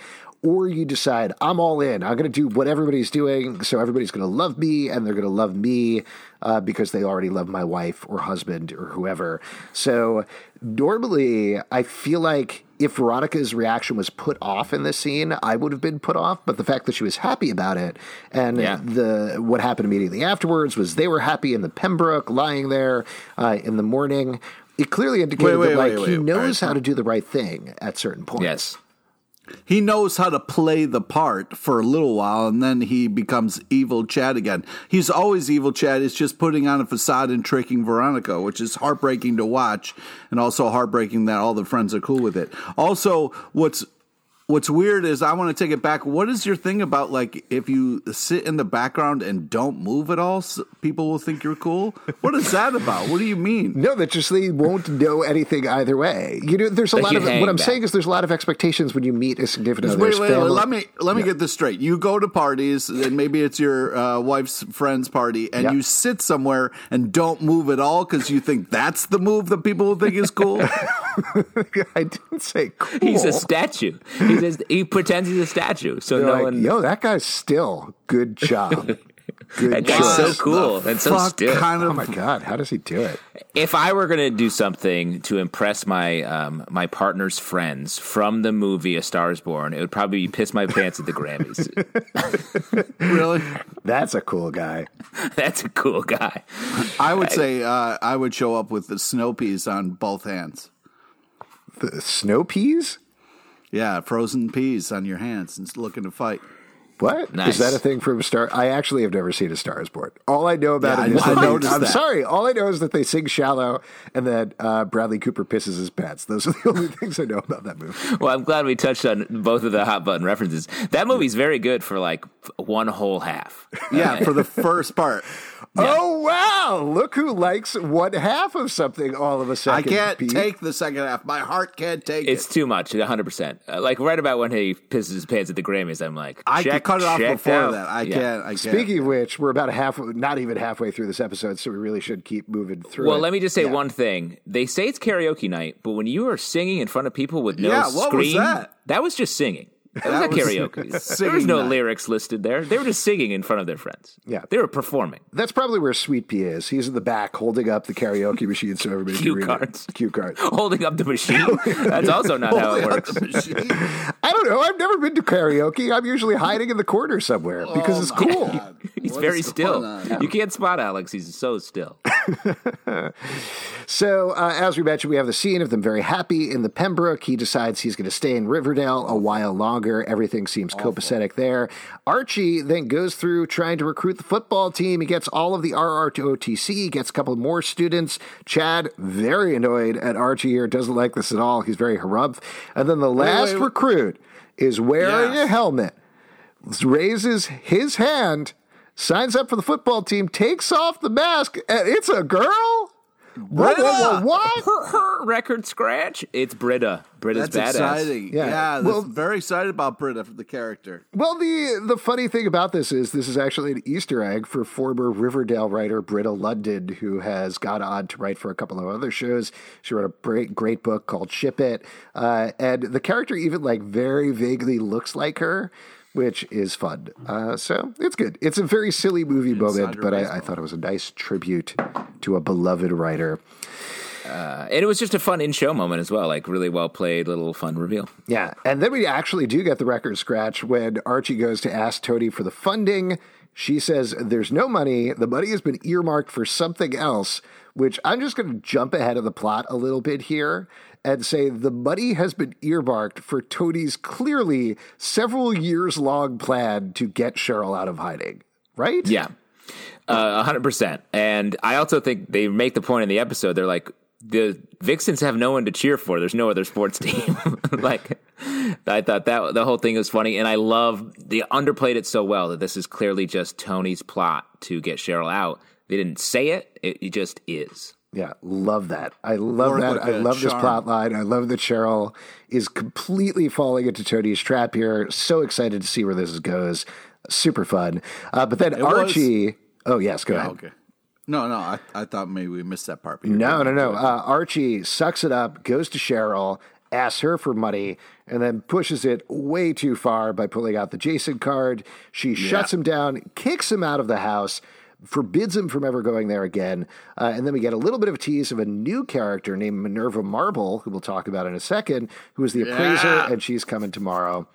Or you decide, I'm all in. I'm going to do what everybody's doing. So everybody's going to love me and they're going to love me uh, because they already love my wife or husband or whoever. So normally, I feel like if Veronica's reaction was put off in this scene, I would have been put off. But the fact that she was happy about it and Yeah. the what happened immediately afterwards was they were happy in the Pembroke lying there uh, in the morning. It clearly indicated Wait, wait, that like wait, he knows All how to do the right thing at certain points. Yes. He knows how to play the part for a little while, and then he becomes evil Chad again. He's always evil Chad. It's just putting on a facade and tricking Veronica, which is heartbreaking to watch, and also heartbreaking that all the friends are cool with it. Also, what's What's weird is I want to take it back. What is your thing about like if you sit in the background and don't move at all, people will think you're cool? What is that about? What do you mean? No, that just they won't know anything either way. You know, there's a Like lot of hang what I'm back. saying is there's a lot of expectations when you meet a significant other. Wait, wait, wait. Let me let me get this straight. You go to parties, and maybe it's your uh, wife's friend's party, and Yeah. you sit somewhere and don't move at all because you think that's the move that people will think is cool. I didn't say cool. He's a statue. He says he pretends he's a statue, so They're no like, one. yo, that guy's still good job. Good That guy's so cool and so Fuck still. kind of, Oh my god, how does he do it? If I were going to do something to impress my um, my partner's friends from the movie A Star Is Born, it would probably be piss my pants at the Grammys. really. That's a cool guy. That's a cool guy. I would say uh, I would show up with the snow peas on both hands. The snow peas? Yeah, frozen peas on your hands and looking to fight. What is Nice. that a thing from Star? I actually have never seen a Star is Born. All I know about Yeah, it is I- I that they- noticed I'm that. sorry. All I know is that they sing "Shallow" and that uh, Bradley Cooper pisses his pants. Those are the only things I know about that movie. Well, I'm glad we touched on both of the hot button references. That movie's very good for like one whole half. Yeah, for the first part. Oh wow! Look who likes one half of something all of a I second. can't Pete. take the second half. My heart can't take It's it. too much, 100%. Uh, like right about when he pisses his pants at the Grammys, I'm like, I check, cut it off before out. that. I Yeah. can't. I can't. Speaking of which, we're about a half, not even halfway through this episode, so we really should keep moving through. Well, it. let me just say Yeah. one thing. They say it's karaoke night, but when you are singing in front of people with no Yeah, what was screen, that? was just singing. That was a karaoke. there was no night. lyrics listed there. They were just singing in front of their friends. Yeah. They were performing. That's probably where Sweet Pea is. He's in the back holding up the karaoke machine so everybody Cue can read cards. it. Cue cards. Holding up the machine. That's also not how it works. I don't know. I've never been to karaoke. I'm usually hiding in the corner somewhere because Oh it's cool. He's What very still. going? You can't spot Alex. He's so still. So, uh, as we mentioned, we have the scene of them very happy in the Pembroke. He decides he's going to stay in Riverdale a while longer. Everything seems copacetic there. Archie then goes through trying to recruit the football team. He gets all of the RROTC, he gets a couple more students. Chad, very annoyed at Archie here, doesn't like this at all. He's very harumph. And then the last wait, wait. recruit is wearing Yes. a helmet, raises his hand, signs up for the football team, takes off the mask, and it's a girl? What? what, what, what? her, her record scratch. It's Britta. Britta's That's badass. exciting. Yeah. Yeah, Well- well, very excited about Britta, the character. Well, the the funny thing about this is this is actually an Easter egg for former Riverdale writer Britta Lundin, who has gone on to write for a couple of other shows. She wrote a great great book called Ship It, uh, and the character even like very vaguely looks like her. Which is fun. Uh, so it's good. It's a very silly movie moment, but I, I thought it was a nice tribute to a beloved writer. Uh, and it was just a fun in-show moment as well, like really well played, little fun reveal. Yeah, and then we actually do get the record scratch when Archie goes to ask Toni for the funding. She says there's no money. The money has been earmarked for something else, which I'm just going to jump ahead of the plot a little bit here and say the money has been earmarked for Toni's clearly several years long plan to get Cheryl out of hiding, right? Yeah. Uh, 100%. And I also think they make the point in the episode, they're like, the Vixens have no one to cheer for. There's no other sports team. like, I thought that the whole thing was funny, and I love they underplayed it so well that this is clearly just Toni's plot to get Cheryl out. They didn't say it; it, it just is. Yeah, love that. I love that. like I love this charm. plot line. I love that Cheryl is completely falling into Toni's trap here. So excited to see where this goes. Super fun. Uh, but then was- Archie. Oh yes, go ahead. Okay. No, no, I, I thought maybe we missed that part. No, no, no. Uh, Archie sucks it up, goes to Cheryl, asks her for money, and then pushes it way too far by pulling out the Jason card. She shuts him down, kicks him out of the house, forbids him from ever going there again. Uh, and then we get a little bit of a tease of a new character named Minerva Marble, who we'll talk about in a second, who is the appraiser, and she's coming tomorrow.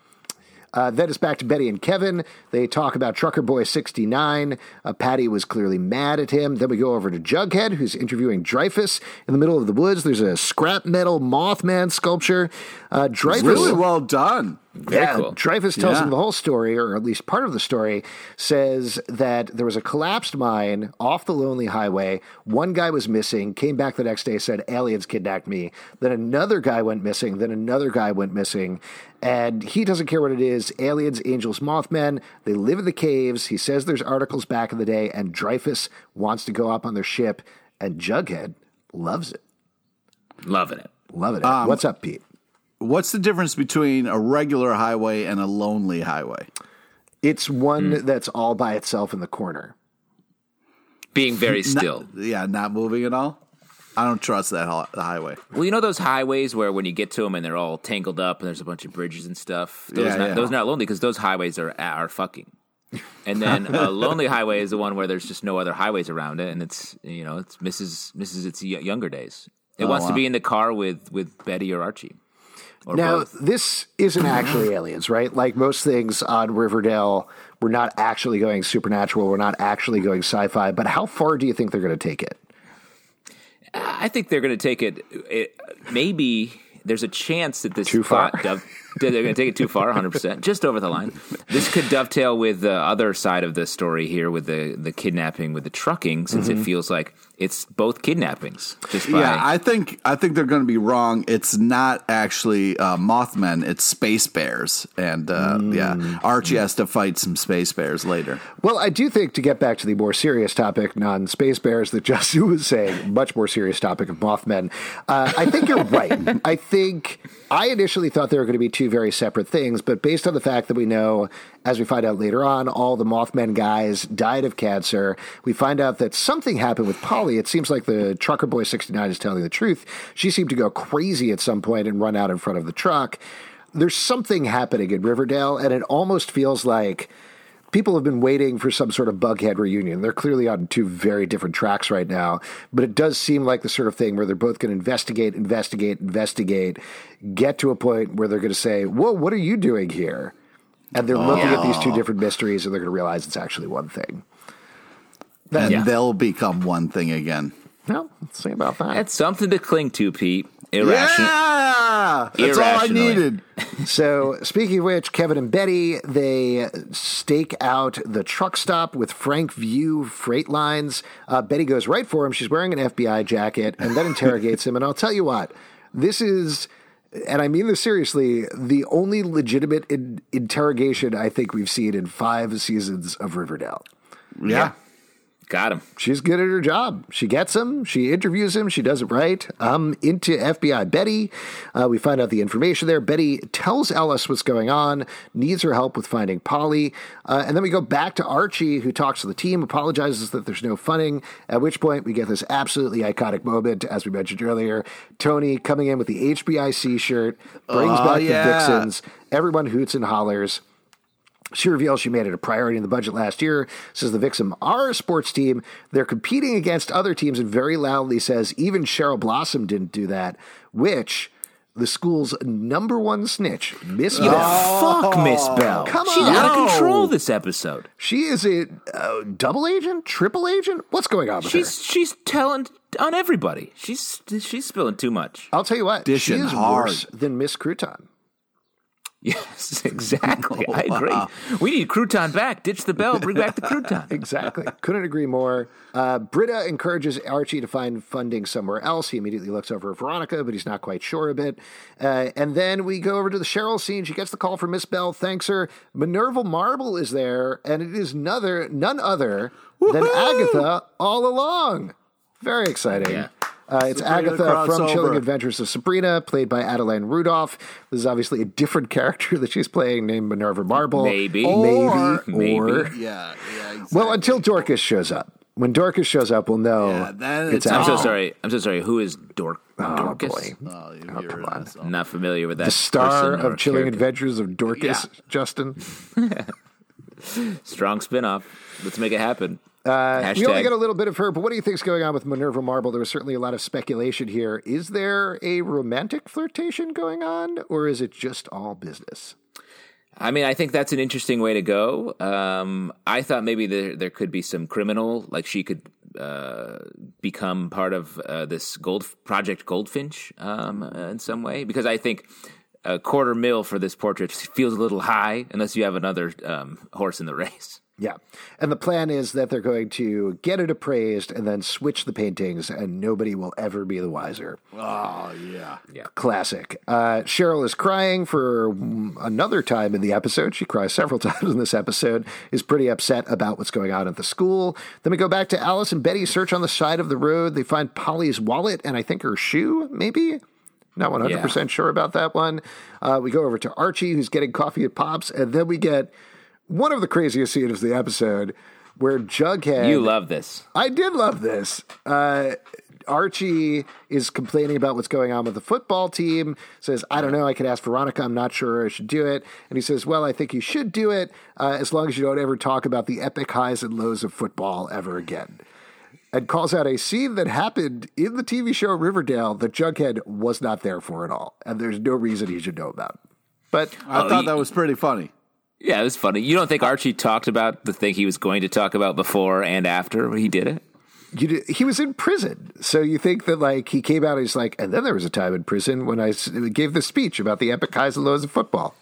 Uh, then it's back to Betty and Kevin. They talk about Trucker Boy 69. Uh, Patty was clearly mad at him. Then we go over to Jughead, who's interviewing Dreyfus in the middle of the woods. There's a scrap metal Mothman sculpture. Uh, Dreyfus. Really well done. Very yeah, cool. Dreyfus tells Yeah. him the whole story, or at least part of the story, says that there was a collapsed mine off the Lonely Highway. One guy was missing, came back the next day, said, Aliens kidnapped me. Then another guy went missing, then another guy went missing. And he doesn't care what it is aliens, angels, Mothmen. They live in the caves. He says there's articles back in the day, and Dreyfus wants to go up on their ship, and Jughead loves it. Loving it. Loving it. What's up, Pete? What's the difference between a regular highway and a lonely highway? It's one hmm. that's all by itself in the corner. Being very still. Yeah, not moving at all. I don't trust that hi- the highway. Well, you know those highways where when you get to them and they're all tangled up and there's a bunch of bridges and stuff. Those Yeah, not, yeah. those not lonely because those highways are are fucking. And then a lonely highway is the one where there's just no other highways around it, and it's you know it's misses misses its y- younger days. It oh, wants to be in the car with with Betty or Archie. Now, both. this isn't actually aliens, right? Like most things on Riverdale, we're not actually going supernatural. We're not actually going sci fi. But how far do you think they're going to take it? I think they're going to take it, it. Maybe there's a chance that this Too far? plot dove, they're going to take it too far, 100, percent just over the line. This could dovetail with the other side of the story here, with the the kidnapping with the trucking, since Mm-hmm. it feels like it's both kidnappings. Just by, Yeah, I think I think they're going to be wrong. It's not actually uh, Mothman; it's space bears, and uh, yeah, Archie has to fight some space bears later. Well, I do think to get back to the more serious topic, non space bears, that Justin was saying, much more serious topic of Mothmen. Uh, I think you're right. I think I initially thought there were going to be two very separate things, but based on the fact that we know, as we find out later on, all the Mothman guys died of cancer, we find out that something happened with Polly. It seems like the trucker boy 69 is telling the truth. She seemed to go crazy at some point and run out in front of the truck. There's something happening in Riverdale, and it almost feels like people have been waiting for some sort of Bughead reunion. They're clearly on two very different tracks right now, but it does seem like the sort of thing where they're both going to investigate, investigate, investigate, get to a point where they're going to say, Whoa, what are you doing here? And they're looking at these two different mysteries and they're going to realize it's actually one thing. And Yeah. they'll become one thing again. No, let's say about that. that's something to cling to, Pete. Irrational. Yeah, that's all I needed. So, speaking of which, Kevin and Betty they stake out the truck stop with Frank View Freight Lines. Uh, Betty goes right for him. She's wearing an FBI jacket and then interrogates him. And I'll tell you what, this is, and I mean this seriously, the only legitimate in- interrogation I think we've seen in five seasons of Riverdale. Yeah. Got him. She's good at her job. She gets him. She interviews him. She does it right. I'm into FBI Betty. Uh, we find out the information there. Betty tells Ellis what's going on, needs her help with finding Polly. Uh, and then we go back to Archie, who talks to the team, apologizes that there's no funding, at which point we get this absolutely iconic moment, as we mentioned earlier. Toni coming in with the HBIC shirt, brings Oh, back yeah. the Vixens. Everyone hoots and hollers. She reveals she made it a priority in the budget last year, says the Vixen are a sports team. They're competing against other teams, and very loudly says even Cheryl Blossom didn't do that, which the school's number one snitch, Miss Bell. Fuck Miss Bell. Come on. She's out of control this episode. She is a uh, double agent, triple agent. What's going on with her? She's she's telling on everybody. She's she's spilling too much. I'll tell you what, she is hard. worse than Miss Crouton. Yes, exactly. I agree. We need crouton back. Ditch the bell. Bring back the crouton. Exactly. Couldn't agree more. Uh, Britta encourages Archie to find funding somewhere else. He immediately looks over at Veronica, but he's not quite sure of it. Uh, and then we go over to the Cheryl scene. She gets the call from Miss Bell, thanks her. Minerva Marble is there, and it is another, none other than Agatha all along. Very exciting. Yeah. Uh, it's Sabrina Agatha from. Chilling Adventures of Sabrina, played by Adeline Rudolph. This is obviously a different character that she's playing named Minerva Marble. Maybe. Maybe. Or- maybe. Yeah, yeah. Exactly. well, until Dorcas shows up. When Dorcas shows up, we'll know Yeah, then it's I'm so sorry. I'm so sorry. Who is Dork? Oh, Dorcas? boy. oh, you're an asshole. I'm not familiar with that. The star of Chilling character. Adventures of Dorcas, Yeah. Justin. Strong spinoff. Let's make it happen. Uh, we only got a little bit of her, but what do you think's going on with Minerva Marble? There was certainly a lot of speculation here. Is there a romantic flirtation going on, or is it just all business? I mean, I think that's an interesting way to go. Um, I thought maybe there there could be some criminal, like she could uh, become part of uh, this gold project Goldfinch um, uh, in some way, because I think a quarter mil for this portrait feels a little high, unless you have another um, horse in the race. Yeah. And the plan is that they're going to get it appraised and then switch the paintings, and nobody will ever be the wiser. Oh, yeah. Classic. Uh, Cheryl is crying for another time in the episode. She cries several times in this episode, is pretty upset about what's going on at the school. Then we go back to Alice and Betty search on the side of the road. They find Polly's wallet and I think her shoe, maybe? Not 100% sure about that one. Uh, we go over to Archie, who's getting coffee at Pops, and then we get one of the craziest scenes of the episode where Jughead. You love this. I did love this. Uh, Archie is complaining about what's going on with the football team. Says, "I don't know. I could ask Veronica. I'm not sure I should do it." And he says, "Well, I think you should do it uh, as long as you don't ever talk about the epic highs and lows of football ever again." And calls out a scene that happened in the TV show Riverdale that Jughead was not there for at all, and there's no reason he should know about. But I Oh, thought you- that was pretty funny. Yeah, it was funny. You don't think Archie talked about the thing he was going to talk about before and after he did it? you did, he was in prison. So you think that like he came out and he's like, and then there was a time in prison when I gave the speech about the epic highs and lows of football.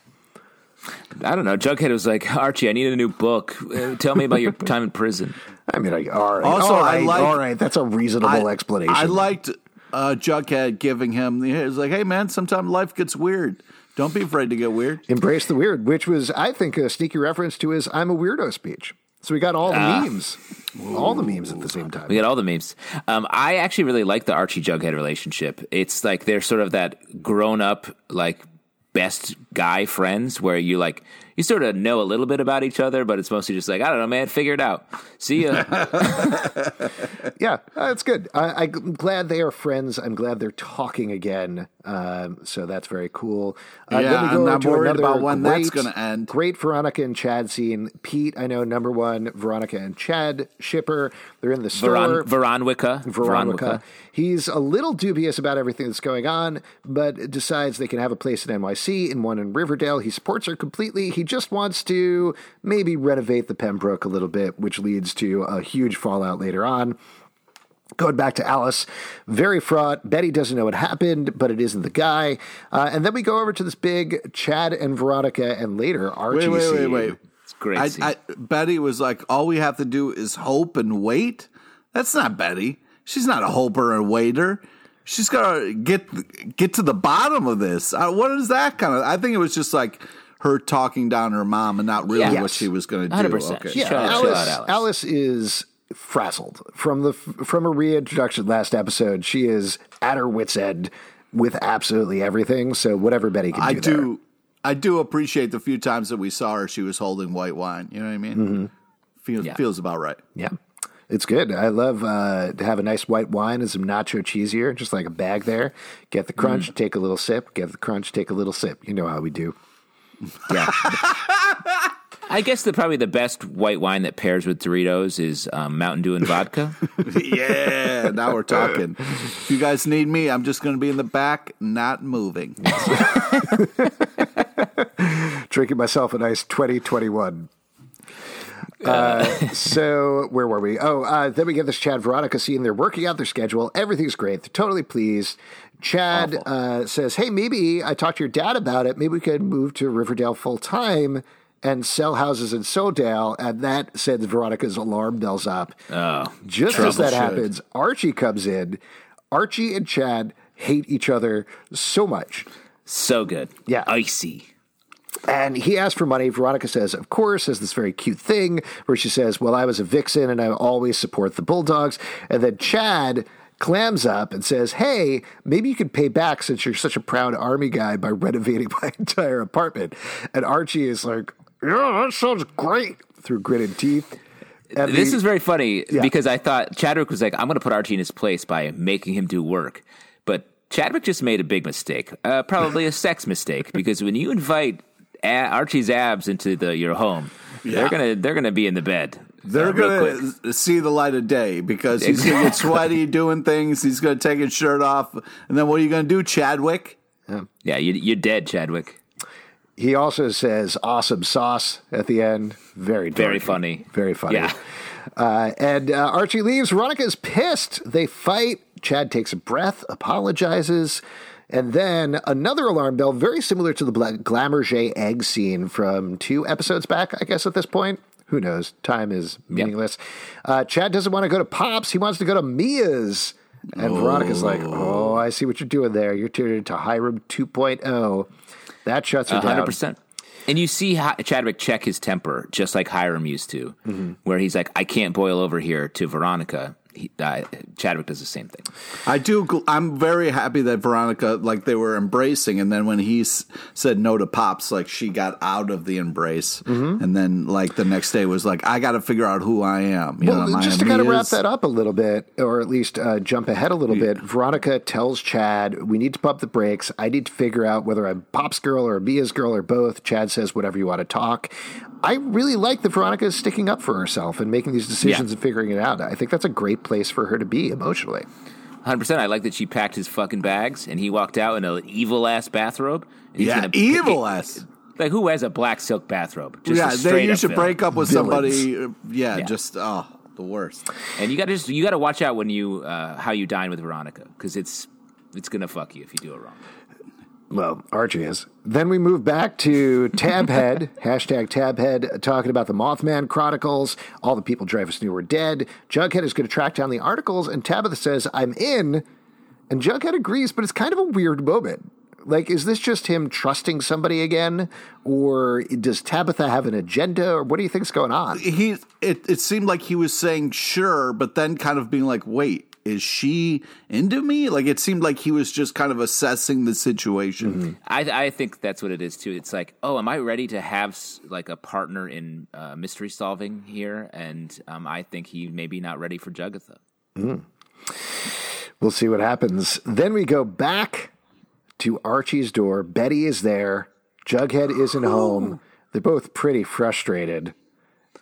I don't know. Jughead was like, Archie, I need a new book. Uh, Tell me about your time in prison. I mean, like, all right, Also, all I right, like- all right. That's a reasonable explanation. I liked uh, Jughead giving him He was like, hey man, sometimes life gets weird. Don't be afraid to get weird. embrace the weird, which was, I think, a sneaky reference to his "I'm a weirdo" speech. So we got all the memes, all the memes at the same time. We got all the memes. Um, I actually really like the Archie Jughead relationship. It's like they're sort of that grown up, like best guy friends where you like you sort of know a little bit about each other, but it's mostly just like I don't know, man. Figure it out. See ya. Yeah, uh, it's good. I, I'm glad they are friends. I'm glad they're talking again. Um, so that's very cool. Uh, Yeah, then we I'm not worried about when that's great- gonna end. Great Veronica and Chad scene. Pete, I know number one. Veronica and Chad shipper. They're in the store. Veron- Veronica. Veronica. He's a little dubious about everything that's going on, but decides they can have a place in NYC and one in Riverdale. He supports her completely. He just wants to maybe renovate the Pembroke a little bit, which leads to a huge fallout later on. Going back to Alice, very fraught. Betty doesn't know what happened, but it isn't the guy. Uh, and then we go over to this big Chad and Veronica, and later Archie. Wait, wait, wait, wait. It's a great. I. I, Betty was like, all we have to do is hope and wait. That's not Betty. She's not a hoper and waiter. She's got to get get to the bottom of this. Uh, what is that kind of? I think it was just like her talking down her mom and not really Yeah. what she was going to do. 100%. Okay. Yeah. Yeah, out, Alice, out, Alice. Alice is frazzled from the from a reintroduction last episode. She is at her wits end with absolutely everything. So whatever Betty can I do, there. do. I do appreciate the few times that we saw her. She was holding white wine. You know what I mean? Mm-hmm. Feels Yeah. feels about right. Yeah. It's good. I love uh, to have a nice white wine and some nacho cheese here, just like a bag there. Get the crunch, take a little sip. Get the crunch, take a little sip. You know how we do. Yeah. I guess the probably the best white wine that pairs with Doritos is um, Mountain Dew and vodka. yeah, now we're talking. If you guys need me, I'm just going to be in the back, not moving. Drinking myself a nice 2021. Uh, so where were we? Oh, uh, then we get this Chad Veronica scene. They're working out their schedule. Everything's great. They're totally pleased. Chad uh, says, "Hey, maybe I talked to your dad about it. Maybe we could move to Riverdale full time and sell houses in SoDale." And that sends Veronica's alarm bells up. Oh, Just as that happens, Archie comes in. Archie and Chad hate each other so much. so good. Yeah. icy. And he asks for money. Veronica says, of course, says this very cute thing where she says, Well, I was a vixen and I always support the Bulldogs. And then Chad clams up and says, Hey, maybe you could pay back since you're such a proud army guy by renovating my entire apartment. And Archie is like, Yeah, that sounds great through gritted teeth. And This the- is very funny Yeah. because I thought Chadwick was like, I'm going to put Archie in his place by making him do work. But Chadwick just made a big mistake, uh, probably a sex mistake, because when you invite a- Archie's abs into the, your home, they're gonna they're gonna be in the bed. They're uh, real going quick. to see the light of day because he's going to get sweaty doing things. He's going to take his shirt off. And then what are you going to do, Chadwick? Yeah, you, you're dead, Chadwick. he also says, Awesome sauce at the end. Very, Very funny. Very funny. Yeah. Uh, and uh, Archie leaves. Veronica is pissed. They fight. Chad takes a breath, apologizes. And then another alarm bell, very similar to the Bla- Glamourget egg scene from two episodes back, I guess, at this point. Who knows? Time is meaningless. Uh, Chad doesn't want to go to Pops. He wants to go to Mia's. And Veronica's like, oh, I see what you're doing there. You're tuned into Hiram 2.0. That shuts her hundred down. percent. And you see how Chadwick check his temper, just like Hiram used to, Mm-hmm. where he's like, "I can't boil over here." To Veronica, he, uh, Chadwick does the same thing. I do. I'm very happy that Veronica, like they were embracing, and then when he s- said no to pops, like she got out of the embrace, Mm-hmm. and then like the next day was like, I got to figure out who I am. You Well, am I just to kind of wrap that up a little bit, or at least uh, jump ahead a little bit, Veronica tells Chad, "We need to pump the brakes. I need to figure out whether I'm Pop's girl or Mia's girl or both." Chad says, "Whatever you want to talk." I really like that Veronica is sticking up for herself and making these decisions Yeah. and figuring it out. I think that's a great place for her to be emotionally. Hundred percent. I like that she packed his fucking bags and he walked out in an evil ass bathrobe. And he's Yeah, gonna- evil ass. Like who has a black silk bathrobe? Just Yeah, a they, you should villain. break up with Villains. somebody. uh, Yeah, Yeah. just oh, the worst. And you got to just you got to watch out when you uh, how you dine with Veronica because it's it's gonna fuck you if you do it wrong. Well, Archie is. Then we move back to Tabhead, hashtag Tabhead, uh, talking about the Mothman Chronicles. All the people Dreyfus knew were dead. Jughead is going to track down the articles, and Tabitha says, I'm in. And Jughead agrees, but it's kind of a weird moment. Like, is this just him trusting somebody again? Or does Tabitha have an agenda? Or what do you think's going on? He it it seemed like he was saying sure, but then kind of being like, wait. Is she into me? Like it seemed like he was just kind of assessing the situation. I, I think that's what it is too. It's like, oh, am I ready to have like a partner in uh, mystery solving here? And um, I think he may be not ready for Jugatha. We'll see what happens. Then we go back to Archie's door. Betty is there. Jughead isn't home. They're both pretty frustrated,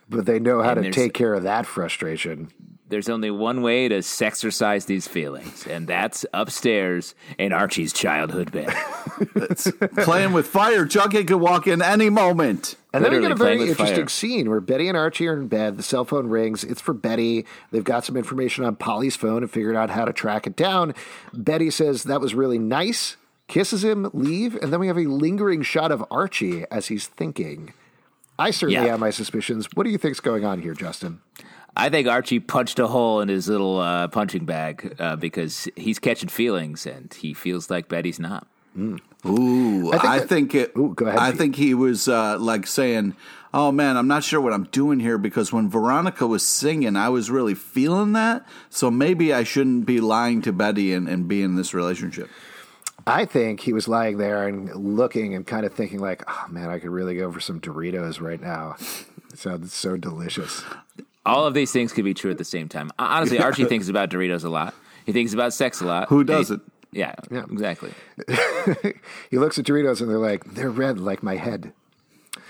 but they know how And to take care of that frustration. There's only one way to sexercise these feelings, and that's upstairs in Archie's childhood bed. Playing with fire, Jughead could walk in any moment. And then we get a very interesting fire. scene where Betty and Archie are in bed. The cell phone rings. It's for Betty. They've got some information on Polly's phone and figured out how to track it down. Betty says that was really nice, kisses him, leave, and then we have a lingering shot of Archie as he's thinking. I certainly Yeah. have my suspicions. What do you think's going on here, Justin? I think Archie punched a hole in his little uh, punching bag uh, because he's catching feelings, and he feels like Betty's not. Ooh, I think think, that- it. Ooh, go ahead, I Pete. think he was uh, like saying, "Oh man, I'm not sure what I'm doing here because when Veronica was singing, I was really feeling that. So maybe I shouldn't be lying to Betty and, and be in this relationship." I think he was lying there and looking and kind of thinking like, "Oh man, I could really go for some Doritos right now." It sounds so delicious. All of these things could be true at the same time. Honestly, Archie thinks about Doritos a lot. He thinks about sex a lot. Who doesn't? Yeah, yeah, exactly. He looks at Doritos and they're like, "They're red like my head."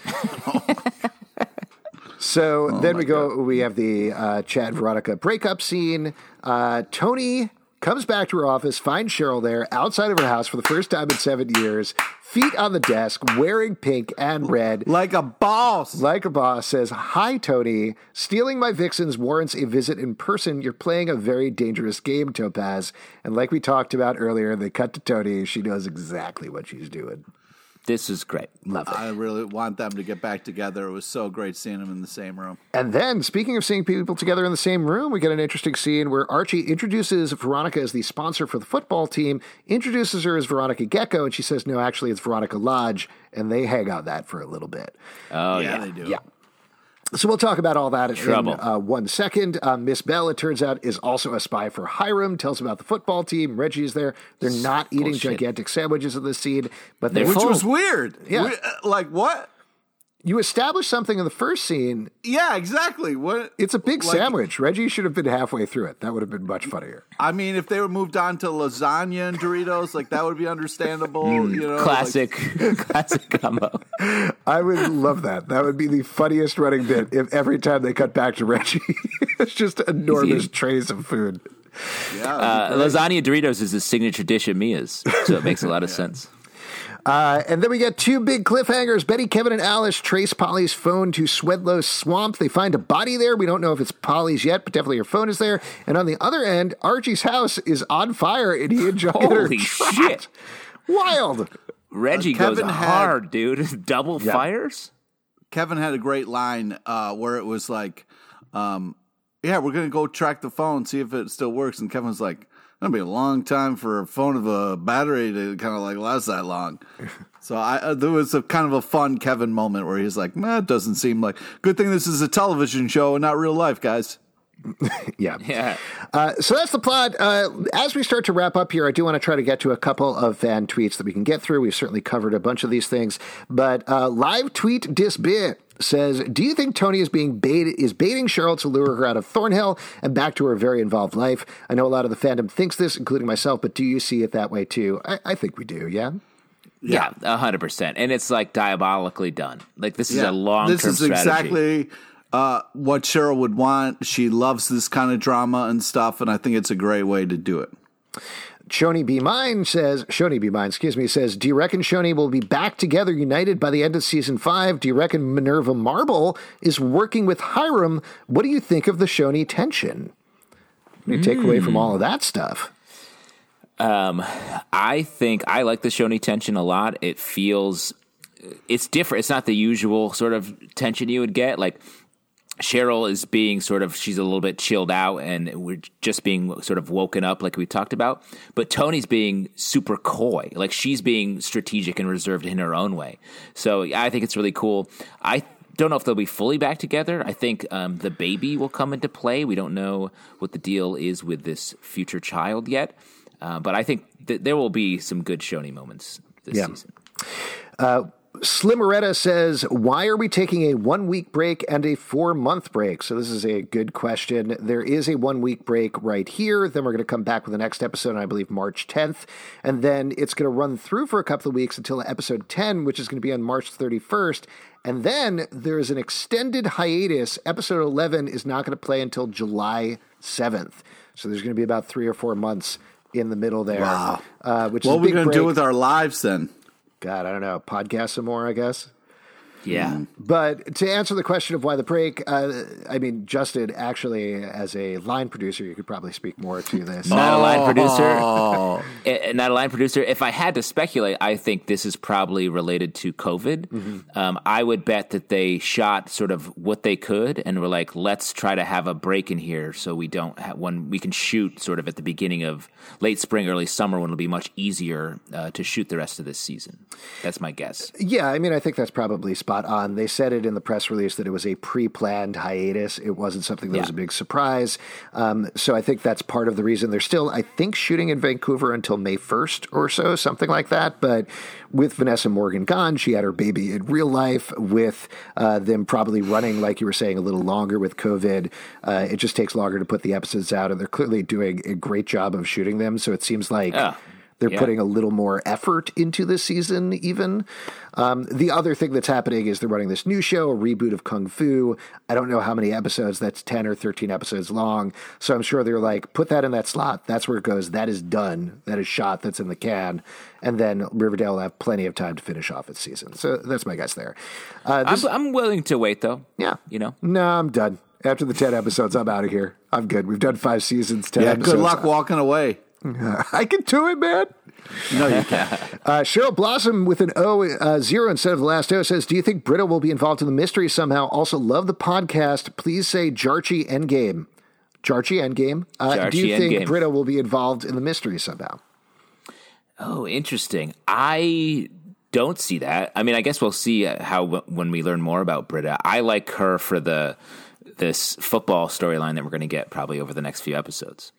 So then we go. We have the uh, Chad Veronica breakup scene. Uh, Toni comes back to her office, finds Cheryl there outside of her house for the first time in seven years, feet on the desk, wearing pink and red. Like a boss. Like a boss says, Hi, Toni. Stealing my vixens warrants a visit in person. You're playing a very dangerous game, Topaz. And like we talked about earlier, they cut to Toni. She knows exactly what she's doing. This is great. Love it. I really want them to get back together. It was so great seeing them in the same room. And then, speaking of seeing people together in the same room, we get an interesting scene where Archie introduces Veronica as the sponsor for the football team, introduces her as Veronica Gekko, and she says, No, actually, it's Veronica Lodge. And they hang on that for a little bit. Oh yeah, yeah. they do. Yeah. So we'll talk about all that in uh, one second. Uh, Miss Bell, it turns out, is also a spy for Hiram. Tells about the football team. Reggie is there. They're not eating Bullshit. gigantic sandwiches in the scene, but they They're Which full. was weird. Yeah. We- uh, like what? You establish something in the first scene. Yeah, exactly. What? It's a big like- sandwich. Reggie should have been halfway through it. That would have been much funnier. I mean, if they were moved on to lasagna and Doritos, like that would be understandable. You know, like- Classic, classic combo. I would love that. That would be the funniest running bit if every time they cut back to Reggie, it's just enormous eating- trays of food. yeah, Uh, lasagna Doritos is a signature dish of Mia's, so it makes a lot of sense. Uh, and then we get two big cliffhangers. Betty, Kevin, and Alice trace Polly's phone to Swedlow Swamp. They find a body there. We don't know if it's Polly's yet, but definitely her phone is there. And on the other end, Archie's house is on fire, and he and John are Holy trapped. shit. Wild. Reggie Uh, goes Kevin had- hard, dude. Double fires. Kevin had a great line uh, where it was like, um, "Yeah, we're gonna go track the phone, see if it still works." And Kevin's like, "It'll be a long time for a phone of a battery to kind of like last that long." so I uh, there was a kind of a fun Kevin moment where he's like, "Man, it doesn't seem like good thing this is a television show and not real life, guys." Yeah. Yeah. Uh, so that's the plot. Uh, as we start to wrap up here, I do want to try to get to a couple of fan tweets that we can get through. We've certainly covered a bunch of these things, but uh, live tweet disbit says, "Do you think Toni is being bait is baiting Cheryl to lure her out of Thornhill and back to her very involved life? I know a lot of the fandom thinks this, including myself, but do you see it that way too? I, I think we do. Yeah." Yeah, a hundred percent. And it's like diabolically done. Like this is a long This is strategy. exactly uh, what Cheryl would want. She loves this kind of drama and stuff, and I think it's a great way to do it. Choni Be Mine says, Choni Be Mine, excuse me, says, Do you reckon Choni will be back together united by the end of season five? Do you reckon Minerva Marble is working with Hiram? What do you think of the Choni tension? What do you take away from all of that stuff? Um, I think I like the Choni tension a lot. It feels it's different. It's not the usual sort of tension you would get. Like Cheryl is being sort of she's a little bit chilled out and we're just being sort of woken up like we talked about. But Toni's being super coy. Like she's being strategic and reserved in her own way. So I think it's really cool. I don't know if they'll be fully back together. I think um, the baby will come into play. We don't know what the deal is with this future child yet. Uh, but I think th- there will be some good Choni moments this Yeah. season. Slimmeretta says, Why are we taking a one week break and a four month break? So, this is a good question. There is a one week break right here. Then we're going to come back with the next episode, I believe March 10th. And then it's going to run through for a couple of weeks until episode 10, which is going to be on March 31st. And then there's an extended hiatus. Episode 11 is not going to play until July 7th. So, there's going to be about three or four months in the middle there. Wow. Uh, which What is are we going to do with our lives then? God, I don't know. Podcast some more, I guess. Yeah. But to answer the question of why the break, uh, I mean, Justin, actually, as a line producer, you could probably speak more to this. Not a line producer. Oh, not a line producer. If I had to speculate, I think this is probably related to COVID. Um, I would bet that they shot sort of what they could and were like, let's try to have a break in here so we don't have when we can shoot sort of at the beginning of late spring, early summer when it'll be much easier uh, to shoot the rest of this season. That's my guess. Yeah, I mean, I think that's probably spot on. They said it in the press release that it was a pre planned hiatus. It wasn't something that was a big surprise. Um, so I think that's part of the reason they're still, I think, shooting in Vancouver until May 1st or so, something like that. But with Vanessa Morgan gone, she had her baby in real life. With uh, them probably running, like you were saying, a little longer with COVID, uh, it just takes longer to put the episodes out. And they're clearly doing a great job of shooting them. So it seems like. Yeah. They're Yeah. putting a little more effort into this season, even. Um, the other thing that's happening is they're running this new show, a reboot of Kung Fu. I don't know how many episodes, that's 10 or 13 episodes long. So I'm sure they're like, put that in that slot. That's where it goes. That is done. That is shot. That's in the can. And then Riverdale will have plenty of time to finish off its season. So that's my guess there. Uh, this, I'm, I'm willing to wait though. yeah. You know, No, I'm done. After the 10 episodes, I'm out of here. I'm good. We've done five seasons, 10 Yeah, episodes. good luck walking away. I can do it, man. No, you can't. Uh, Cheryl Blossom with an O, uh, zero instead of the last O says, Do you think Britta will be involved in the mystery somehow? Also, love the podcast. Please say Jarchie Endgame. Jarchie Endgame. Uh, do you Jarchie think Britta will be involved in the mystery somehow? Oh, interesting. I don't see that. I mean, I guess we'll see uh, how when we learn more about Britta. I like her for the this football storyline that we're going to get probably over the next few episodes.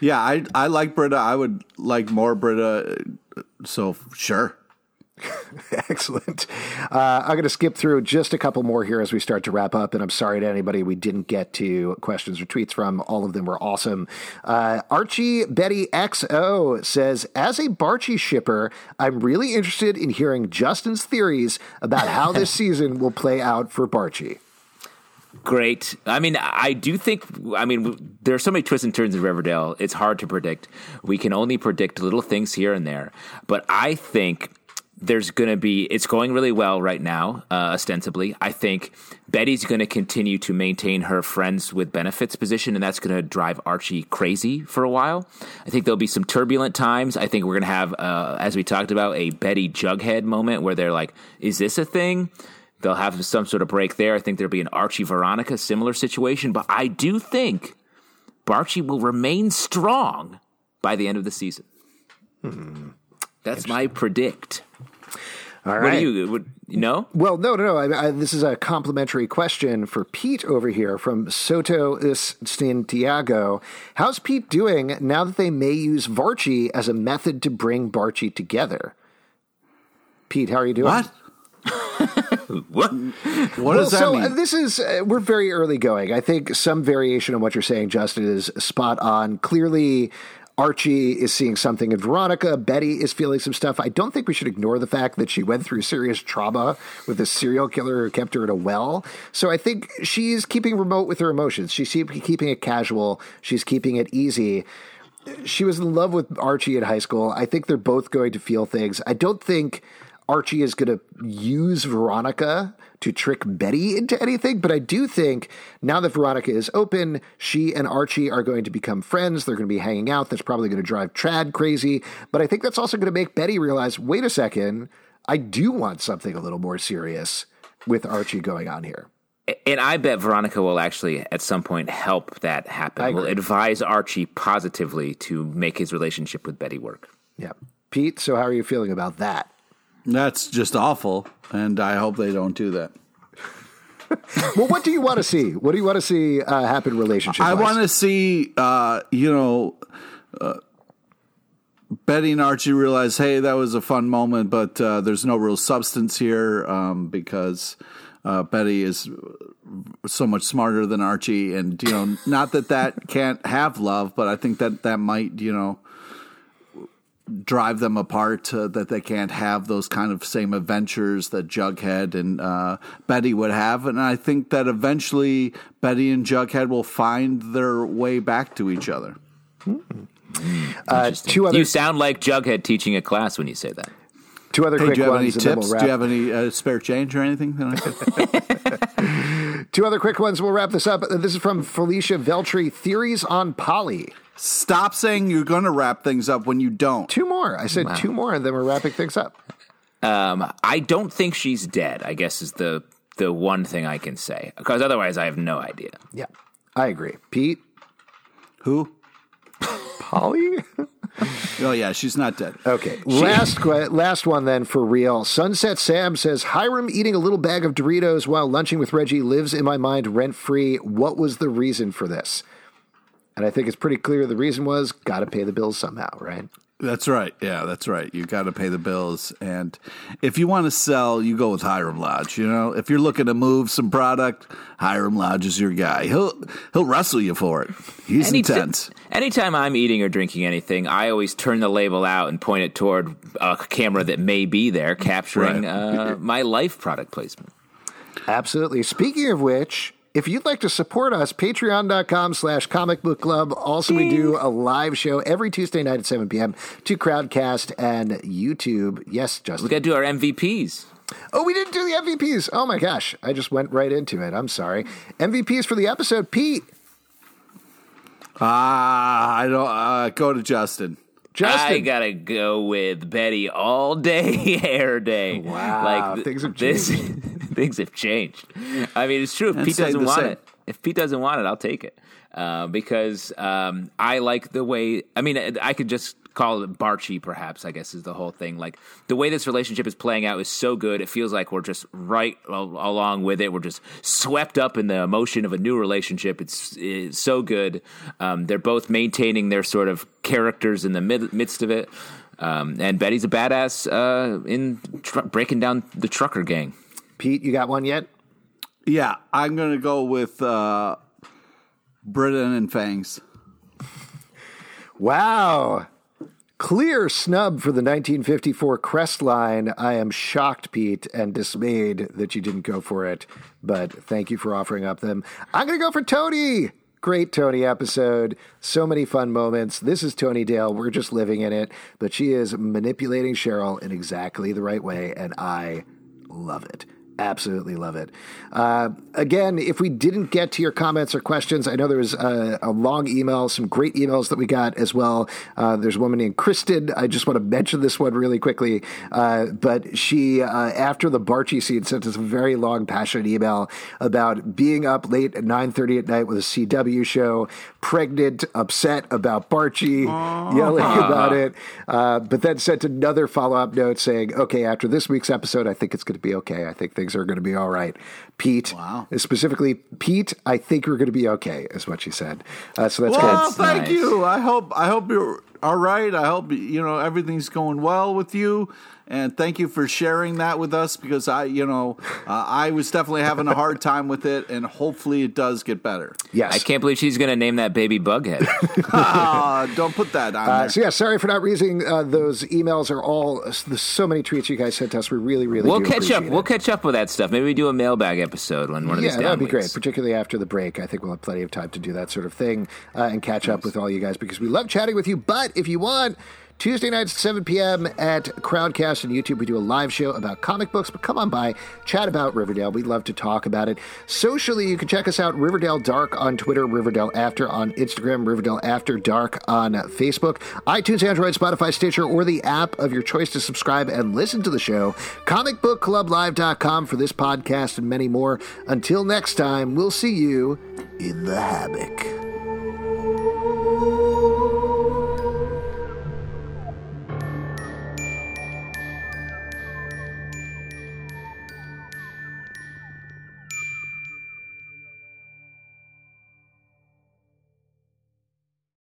Yeah, I I like Britta. I would like more Britta. So sure. Excellent. Uh, I'm going to skip through just a couple more here as we start to wrap up. And I'm sorry to anybody we didn't get to questions or tweets from. All of them were awesome. Uh, Archie Betty XO says, As a Barchie shipper, I'm really interested in hearing Justin's theories about how this season will play out for Barchie. Great. I mean, I do think. I mean, there are so many twists and turns in Riverdale. It's hard to predict. We can only predict little things here and there. But I think there's going to be. It's going really well right now, uh, ostensibly. I think Betty's going to continue to maintain her friends with benefits position, and that's going to drive Archie crazy for a while. I think there'll be some turbulent times. I think we're going to have, uh, as we talked about, a Betty Jughead moment where they're like, "Is this a thing?" They'll have some sort of break there. I think there'll be an Archie Veronica similar situation, but I do think Barchie will remain strong by the end of the season. Hmm. That's my predict. All What do you, would, you know? Well, no, no, no. I, I, this is a complimentary question for Pete over here from Soto Santiago. How's Pete doing now that they may use Varchie as a method to bring Barchie together? Pete, how are you doing? What? What? What Well, does that so mean? uh, this is uh, we're very early going. I think some variation on what you're saying, Justin, is spot on. Clearly, Archie is seeing something in Veronica. Betty is feeling some stuff. I don't think we should ignore the fact that she went through serious trauma with a serial killer who kept her in a well. So I think she's keeping remote with her emotions. She's keeping it casual. She's keeping it easy she was in love with Archie in high school. I think they're both going to feel things. I don't think Archie is going to use Veronica to trick Betty into anything, but I do think now that Veronica is open, she and Archie are going to become friends. They're going to be hanging out. That's probably going to drive Chad crazy. But I think that's also going to make Betty realize wait a second, I do want something a little more serious with Archie going on here. And I bet Veronica will actually, at some point, help that happen. I Will advise Archie positively to make his relationship with Betty work. Yeah. Pete, so how are you feeling about that? That's just awful, and I hope they don't do that. Well, what do you want to see? What do you want to see uh, happen relationship? I want to see, uh, you know, uh, Betty and Archie realize, hey, that was a fun moment, but uh, there's no real substance here um, because uh, Betty is so much smarter than Archie, and you know, not that that can't have love, but I think that that might, you know. Drive them apart, uh, that they can't have those kind of same adventures that Jughead and uh, Betty would have. And I think that eventually Betty and Jughead will find their way back to each other. uh, two other You sound like Jughead teaching a class when you say that. two other Hey, quick do you have ones. any tips? we'll do you have any uh, spare change or anything? that I could- Two other quick ones. We'll wrap this up. This is from Felicia Veltri. Theories on Polly. Stop saying you're going to wrap things up when you don't. Two more. I said two more, and then we're wrapping things up. Um, I don't think she's dead. I guess is the the one thing I can say because otherwise I have no idea. Yeah, I agree. Pete, Who? Polly. Oh yeah, she's not dead. Okay, last que- last one then for real. Sunset Sam says Hiram eating a little bag of Doritos while lunching with Reggie lives in my mind rent free. What was the reason for this? And I think it's pretty clear the reason was got to pay the bills somehow, right? That's right. Yeah, that's right. You got to pay the bills, and if you want to sell, you go with Hiram Lodge. You know, if you're looking to move some product, Hiram Lodge is your guy. He'll he'll wrestle you for it. He's Any- intense. Anytime I'm eating or drinking anything, I always turn the label out and point it toward a camera that may be there, capturing Right. uh, my life product placement. Absolutely. Speaking of which, if you'd like to support us, patreon.com slash comic book club. Also, we do a live show every Tuesday night at 7 p.m. to Crowdcast and YouTube. Yes, Justin. We got to do our MVPs. Oh, we didn't do the MVPs. Oh my gosh. I just went right into it. I'm sorry. MVPs for the episode. Pete, Ah, I don't uh, go to Justin. Justin. I gotta go with Betty all day, hair day. Wow, th- things have this- changed. things have changed. I mean, it's true. If Pete doesn't want same. it, if Pete doesn't want it, I'll take it uh, because um, I like the way. I mean, I could just call it Barchie, perhaps. I guess is the whole thing. Like the way this relationship is playing out is so good. It feels like we're just right along with it. We're just swept up in the emotion of a new relationship. It's, it's so good. Um, they're both maintaining their sort of characters in the mid- midst of it. Um, and Betty's a badass uh, in tr- breaking down the trucker gang. Pete, you got one yet? Yeah, I'm going to go with uh, Britain and Fangs. Wow. Clear snub for the 1954 Crest line. I am shocked, Pete, and dismayed that you didn't go for it, but thank you for offering up them. I'm going to go for Toni. Great Toni episode. So many fun moments. This is Toni Dale. We're just living in it, but she is manipulating Cheryl in exactly the right way, and I love it. Absolutely love it. Uh, again, if we didn't get to your comments or questions, I know there was a, a long email, some great emails that we got as well. Uh, there's a woman named Kristen. I just want to mention this one really quickly. Uh, but she, uh, after the Barchie scene, sent us a very long, passionate email about being up late at 9.30 at night with a CW show, pregnant, upset about Barchie, yelling about it. Uh, but then sent another follow-up note saying, okay, after this week's episode, I think it's going to be okay. I think things are going to be all right. Pete, Wow. specifically Pete, I think we're going to be okay, is what she said. Uh, so that's Well, good. thank nice. you. I hope I hope you're all right. I hope you know everything's going well with you. And thank you for sharing that with us because I, you know, uh, I was definitely having a hard time with it, and hopefully it does get better. Yes. I can't believe she's going to name that baby Bughead. Ah, don't put that on Uh, there. so yeah, sorry for not reading uh, those emails. Are all there's so many tweets you guys sent us. We really, really we'll do catch up. appreciate We'll catch up with that stuff. Maybe we do a mailbag episode on one of yeah, these down that'd be weeks. great, particularly after the break. I think we'll have plenty of time to do that sort of thing uh, and catch up with all you guys because we love chatting with you. But if you want, Tuesday nights at 7 p.m. at Crowdcast and YouTube, we do a live show about comic books. But come on by, chat about Riverdale. We'd love to talk about it. Socially, you can check us out Riverdale Dark on Twitter, Riverdale After on Instagram, Riverdale After Dark on Facebook, iTunes, Android, Spotify, Stitcher, or the app of your choice to subscribe and listen to the show. ComicBookClubLive.com for this podcast and many more. Until next time, we'll see you in the hammock.